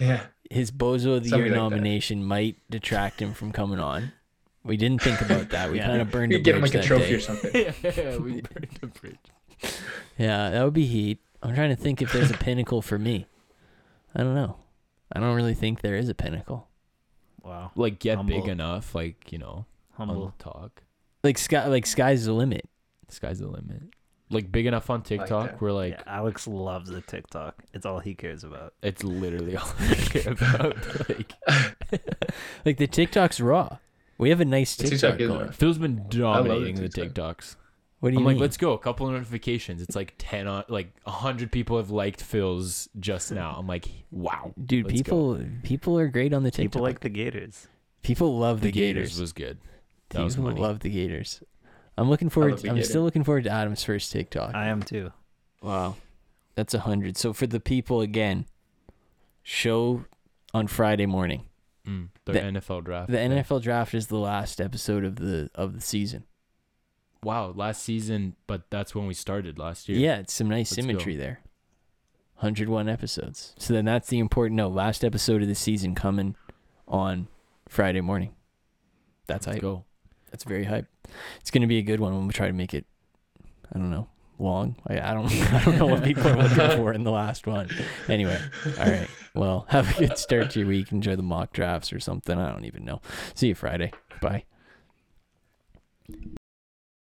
Yeah, His Bozo of the Somebody Year like that. nomination might detract him from coming on. We didn't think about that. We Yeah. kind of burned you a get him bridge like a that trophy day. or something. yeah, we burned the bridge. Yeah, that would be heat. I'm trying to think if there's a pinnacle for me. I don't know. I don't really think there is a pinnacle. Wow. Like get big Humble. enough, like you know, Humble. on talk. Like sky, like sky's the limit. Sky's the limit. Like big enough on TikTok, that. where like yeah, Alex loves the TikTok. It's all he cares about. it's literally all I care about. Like Like the TikTok's raw. We have a nice The TikTok TikTok is going. Phil's been dominating the TikTok. TikToks. What do you mean? I'm mean? like, let's go. A couple of notifications. It's like ten on, like hundred people have liked Phil's just now. I'm like, wow, Dude, let's go. people people are great on the TikTok. People like the Gators. people love the, the Gators. Gators. was good. That People money. love the Gators. I'm looking forward. love the I'm Gator. still looking forward to Adam's first TikTok. I am too. Wow, that's a hundred. So for the people again, show on Friday morning. Mm, the, The- NFL draft. The yeah. NFL draft is the last episode of the of the season. Wow, last season, but that's when we started last year. Yeah, it's some nice Let's go. symmetry there. 101 episodes. So then that's the important no, last episode of the season coming on Friday morning. That's let's hype. go. That's very hype. It's going to be a good one when we try to make it I don't know, long. I, I don't I don't know what people are looking for in the last one. Anyway, all right. Well, have a good start to your week. Enjoy the mock drafts or something. I don't even know. See you Friday. Bye.